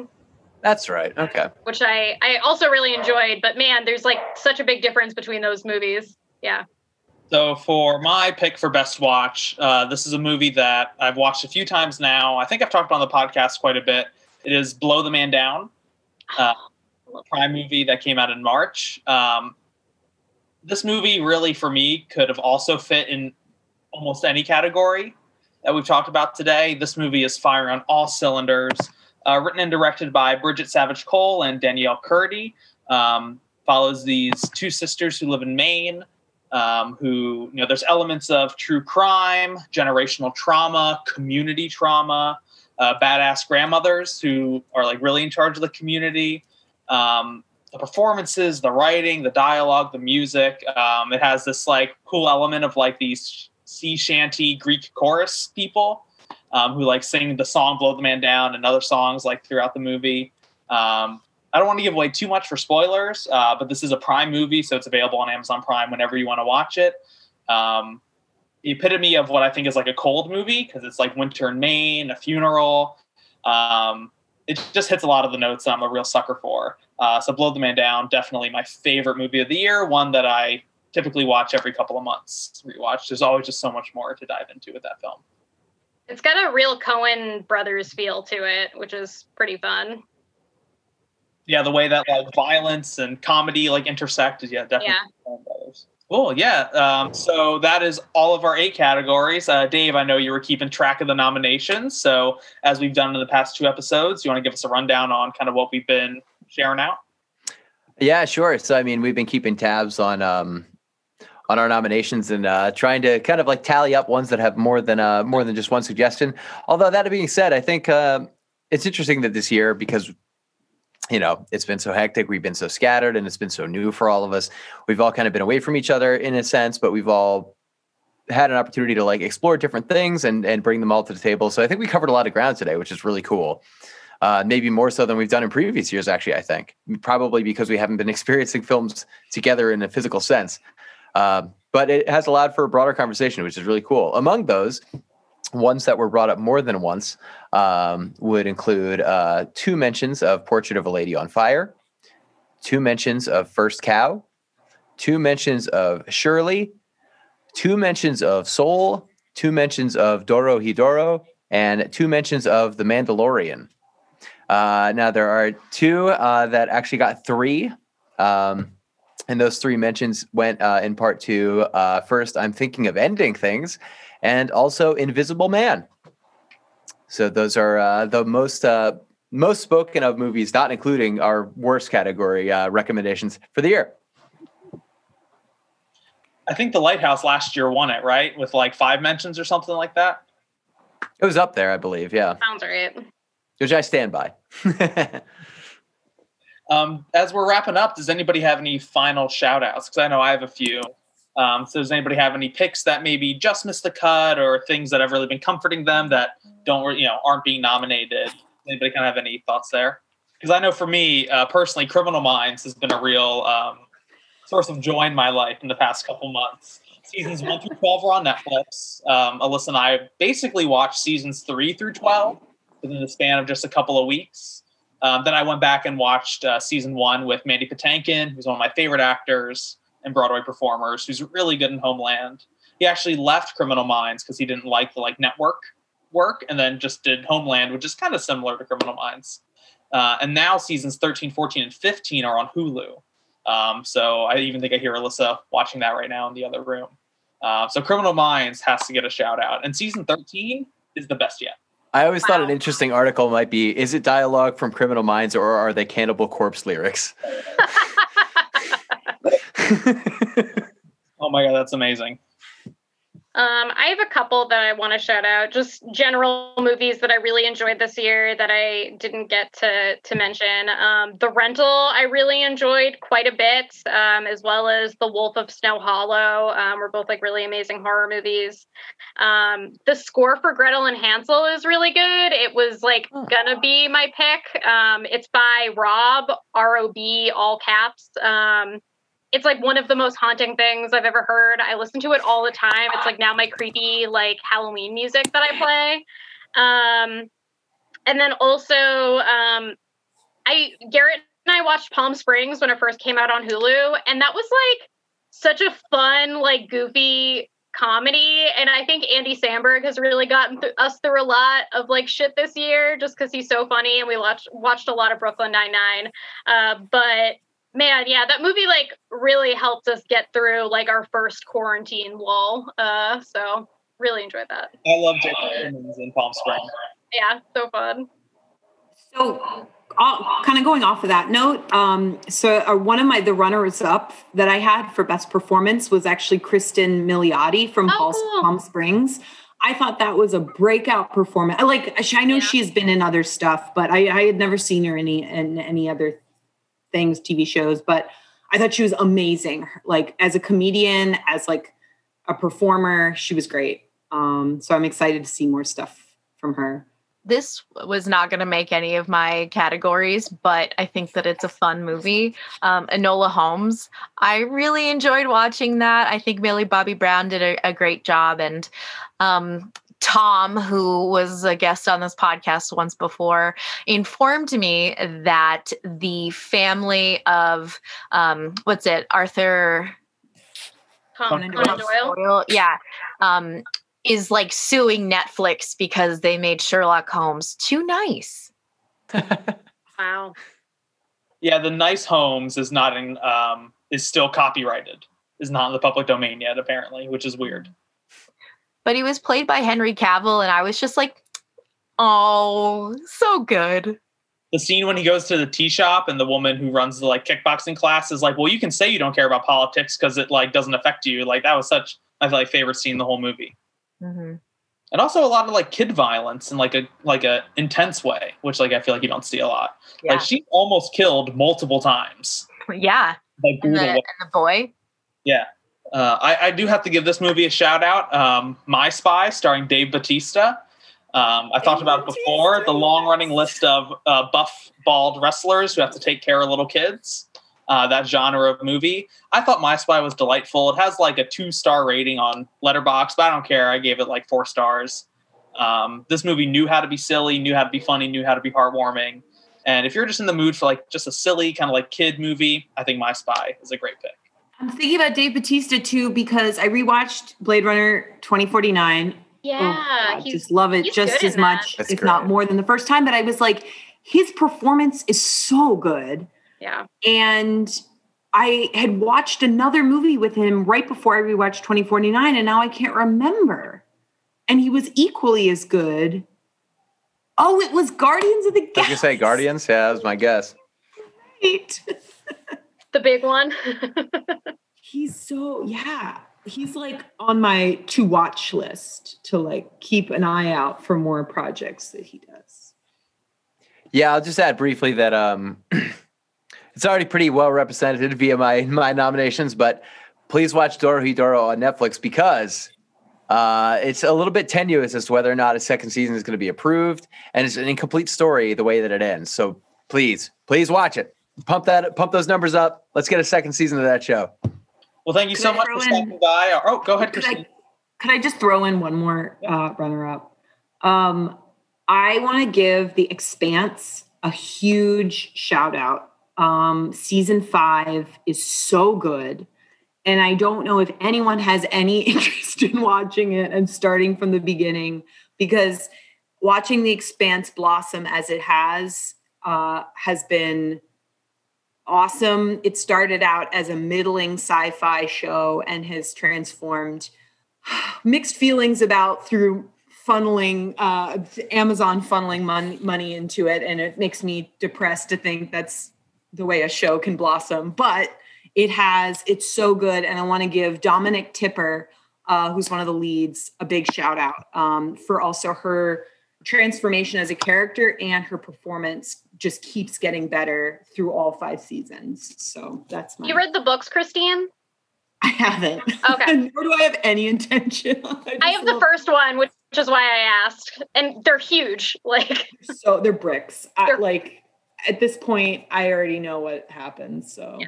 That's right. Okay. which I I also really enjoyed. But man, there's like such a big difference between those movies. Yeah. So for my pick for best watch, uh, this is a movie that I've watched a few times now. I think I've talked about on the podcast quite a bit. It is Blow the Man Down, uh, Prime movie that came out in March. Um, this movie really, for me, could have also fit in almost any category that we've talked about today. This movie is firing on all cylinders. Uh, written and directed by Bridget Savage Cole and Danielle Krudy. Um, follows these two sisters who live in Maine um, who you know there's elements of true crime generational trauma community trauma uh, badass grandmothers who are like really in charge of the community. Um, the performances the writing the dialogue the music um, it has this like cool element of like these sea shanty greek chorus people um, who like sing the song blow the man down and other songs like throughout the movie. Um, I don't want to give away too much for spoilers, uh, but this is a Prime movie, so it's available on Amazon Prime whenever you want to watch it. Um, the epitome of what I think is like a cold movie because it's like winter in Maine, a funeral. Um, it just hits a lot of the notes I'm a real sucker for. Uh, so, Blow the Man Down, definitely my favorite movie of the year. One that I typically watch every couple of months. Rewatch. There's always just so much more to dive into with that film. It's got a real Coen brothers feel to it, which is pretty fun. Yeah, the way that like violence and comedy like intersect is yeah definitely. Yeah. Cool. Yeah. Um, so that is all of our eight categories. Uh, Dave, I know you were keeping track of the nominations. So as we've done in the past two episodes, you want to give us a rundown on kind of what we've been sharing out? Yeah, sure. So I mean, we've been keeping tabs on um on our nominations and uh, trying to kind of like tally up ones that have more than uh, more than just one suggestion. Although that being said, I think uh, it's interesting that this year because you know it's been so hectic, we've been so scattered, and it's been so new for all of us. We've all kind of been away from each other in a sense, but we've all had an opportunity to like explore different things and and bring them all to the table. So I think we covered a lot of ground today, which is really cool. Uh, maybe more so than we've done in previous years, actually. I think probably because we haven't been experiencing films together in a physical sense. Uh, but it has allowed for a broader conversation, which is really cool. Among those, ones that were brought up more than once um, would include uh, two mentions of Portrait of a Lady on Fire, two mentions of First Cow, two mentions of Shirley, two mentions of Soul, two mentions of Dorohedoro, and two mentions of The Mandalorian. Uh, now there are two uh, that actually got three, um, and those three mentions went uh, in part to uh, first. I'm thinking of ending things, and also Invisible Man. So those are uh, the most uh, most spoken of movies, not including our worst category uh, recommendations for the year. I think The Lighthouse last year won it, right? With like five mentions or something like that. It was up there, I believe. Yeah, Sounds right. which I stand by. Um, as we're wrapping up, does anybody have any final shout outs? Because I know I have a few. Um, so does anybody have any picks that maybe just missed the cut or things that have really been comforting them that don't, you know, aren't being nominated? Anybody kind of have any thoughts there? Because I know for me uh, personally, Criminal Minds has been a real um, source of joy in my life in the past couple months. Seasons one through twelve are on Netflix. Um, Alyssa and I basically watched seasons three through twelve within the span of just a couple of weeks. Um, then I went back and watched uh, season one with Mandy Patinkin, who's one of my favorite actors and Broadway performers, who's really good in Homeland. He actually left Criminal Minds because he didn't like the like network work, and then just did Homeland, which is kind of similar to Criminal Minds. Uh, and now seasons 13, 14, and 15 are on Hulu. Um, so I even think I hear Alyssa watching that right now in the other room. Uh, so Criminal Minds has to get a shout out. And season 13 is the best yet. I always Wow. thought an interesting article might be is it dialogue from Criminal Minds or are they Cannibal Corpse lyrics? Oh my God, that's amazing. Um, I have a couple that I want to shout out. Just general movies that I really enjoyed this year that I didn't get to to mention. Um, the Rental I really enjoyed quite a bit, um, as well as The Wolf of Snow Hollow. Um, were both like really amazing horror movies. Um, the score for Gretel and Hansel is really good. It was like gonna be my pick. Um, it's by Rob R O B all caps. It's like one of the most haunting things I've ever heard. I listen to it all the time. It's like now my creepy like Halloween music that I play. Um, and then also, um, I Garrett and I watched Palm Springs when it first came out on Hulu, and that was like such a fun, like goofy comedy. And I think Andy Samberg has really gotten th- us through a lot of like shit this year, just because he's so funny. And we watched watched a lot of Brooklyn Nine Nine, uh, but man yeah that movie like really helped us get through like our first quarantine lull uh so really enjoyed that I love J.K. Simmons in Palm Springs. yeah so fun So, kind of going off of that note, um, so uh, one of my the runners up that I had for best performance was actually Cristin Milioti from Oh, Palm, cool. Palm Springs. I thought that was a breakout performance. I Like I know Yeah. she's been in other stuff, but I, I had never seen her in any in any other things, TV shows. But I thought she was amazing. Like as a comedian, as like a performer, she was great. Um, so I'm excited to see more stuff from her. this was not going to make any of my categories, but I think that it's a fun movie. Um, Enola Holmes, I really enjoyed watching that. I think Millie Bobby Brown did a, a great job, and um, Tom, who was a guest on this podcast once before, informed me that the family of um, what's it, Arthur Conan, Conan Conan Doyle. Doyle, yeah, um, is like suing Netflix because they made Sherlock Holmes too nice. wow Yeah, the Nice Holmes is not in um is still copyrighted. Is not in the public domain yet, apparently, which is weird. But he was played by Henry Cavill, and I was just like, oh, so good. The scene when he goes to the tea shop and the woman who runs the like kickboxing class is like, "Well, you can say you don't care about politics because it like doesn't affect you." Like that was such my like favorite scene in the whole movie. Mhm. and also a lot of like kid violence in like a like a intense way, which like I feel like you don't see a lot. Yeah. Like she almost killed multiple times. Yeah. Like And the, and the boy. Yeah. Uh, I, I do have to give this movie a shout out. Um, My Spy, starring Dave Batista. Um, I talked about it before. The long running list of uh, buff, bald wrestlers who have to take care of little kids. Uh, that genre of movie. I thought My Spy was delightful. It has like a two star rating on Letterboxd, but I don't care. I gave it like four stars. Um, this movie knew how to be silly, knew how to be funny, knew how to be heartwarming. And if you're just in the mood for like just a silly kind of like kid movie, I think My Spy is a great pick. I'm thinking about Dave Batista too because I rewatched Blade Runner 2049. yeah oh, I just love it just as much, That's if not more than the first time. But I was like, his performance is so good. yeah And I had watched another movie with him right before I rewatched 2049, and now I can't remember. And he was equally as good. Oh, it was Guardians of the Galaxy. gonna say Guardians. Yeah, that was my guess. the big one He's so yeah. He's like on my to watch list to like keep an eye out for more projects that he does. Yeah, I'll just add briefly that um, it's already pretty well represented via my my nominations, but please watch Dorohedoro on Netflix because uh, it's a little bit tenuous as to whether or not a second season is going to be approved, and it's an incomplete story the way that it ends. So please, please watch it. Pump that, pump those numbers up. Let's get a second season of that show. Well, thank you Could so I much throw for in- stopping by. Oh, go ahead, Could Christine. I, could I just throw in one more uh, runner up? Um, I want to give The Expanse a huge shout out. Um, season five is so good. And I don't know if anyone has any interest in watching it and starting from the beginning because watching The Expanse blossom as it has uh, has been awesome. It started out as a middling sci fi show and has transformed. Mixed feelings about through funneling uh, Amazon funneling mon- money into it, and it makes me depressed to think that's the way a show can blossom. But it has, it's so good, and I want to give Dominique Tipper, uh, who's one of the leads, a big shout out um, for also her transformation as a character and her performance just keeps getting better through all five seasons. So that's my. You read the books, Christine? I haven't. Okay. Nor do I have any intention. I, I have the love- first one, which is why I asked. And they're huge. Like, So they're bricks. They're- like at this point, I already know what happens. So Yeah.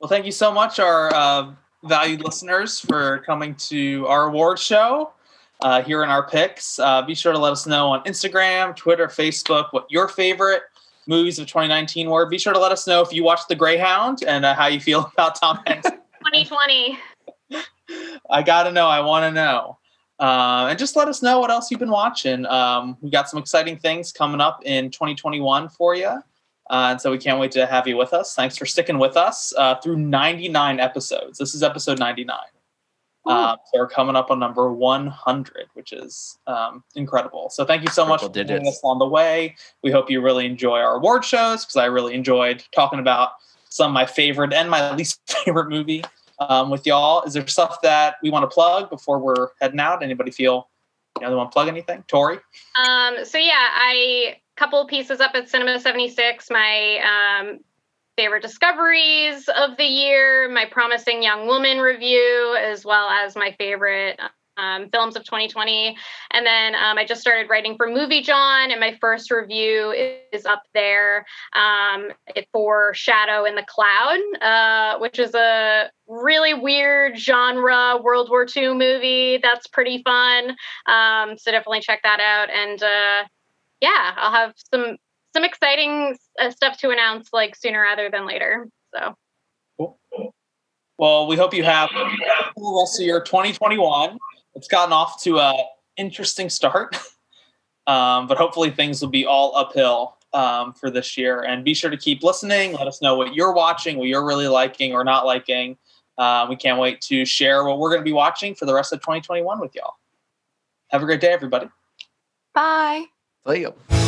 Well, thank you so much, our uh, valued listeners, for coming to our award show. Uh, here in our picks, uh, be sure to let us know on Instagram, Twitter, Facebook what your favorite movies of 2019 were. Be sure to let us know if you watched The Greyhound and uh, how you feel about Tom Hanks 2020. I gotta know. I want to know. Uh, and just let us know what else you've been watching. Um, we got some exciting things coming up in 2021 for you. Uh, and so we can't wait to have you with us. Thanks for sticking with us uh, through 99 episodes. This is episode 99. Um, so we're coming up on number 100, which is um, incredible. So thank you so much for Triple joining digits. us along the way. We hope you really enjoy our award shows because I really enjoyed talking about some of my favorite and my least favorite movie um, with y'all. Is there stuff that we want to plug before we're heading out? Anybody feel you know, they want to plug anything? Tori? Um, so yeah, I couple pieces up at Cinema 76, my um, favorite discoveries of the year, my promising young woman review, as well as my favorite um, films of 2020. And then um, I just started writing for MovieJawn, and my first review is up there um, for Shadow in the Cloud, uh, which is a really weird genre World War II movie. That's pretty fun. Um, so definitely check that out. And uh, yeah, I'll have some some exciting uh, stuff to announce like sooner rather than later. So Well, we hope you have a cool rest of your 2021. It's gotten off to a interesting start, um, but hopefully things will be all uphill um, for this year. And be sure to keep listening. Let us know what you're watching, what you're really liking or not liking. Uh, we can't wait to share what we're going to be watching for the rest of 2021 with y'all. Have a great day, everybody. Bye. There you go.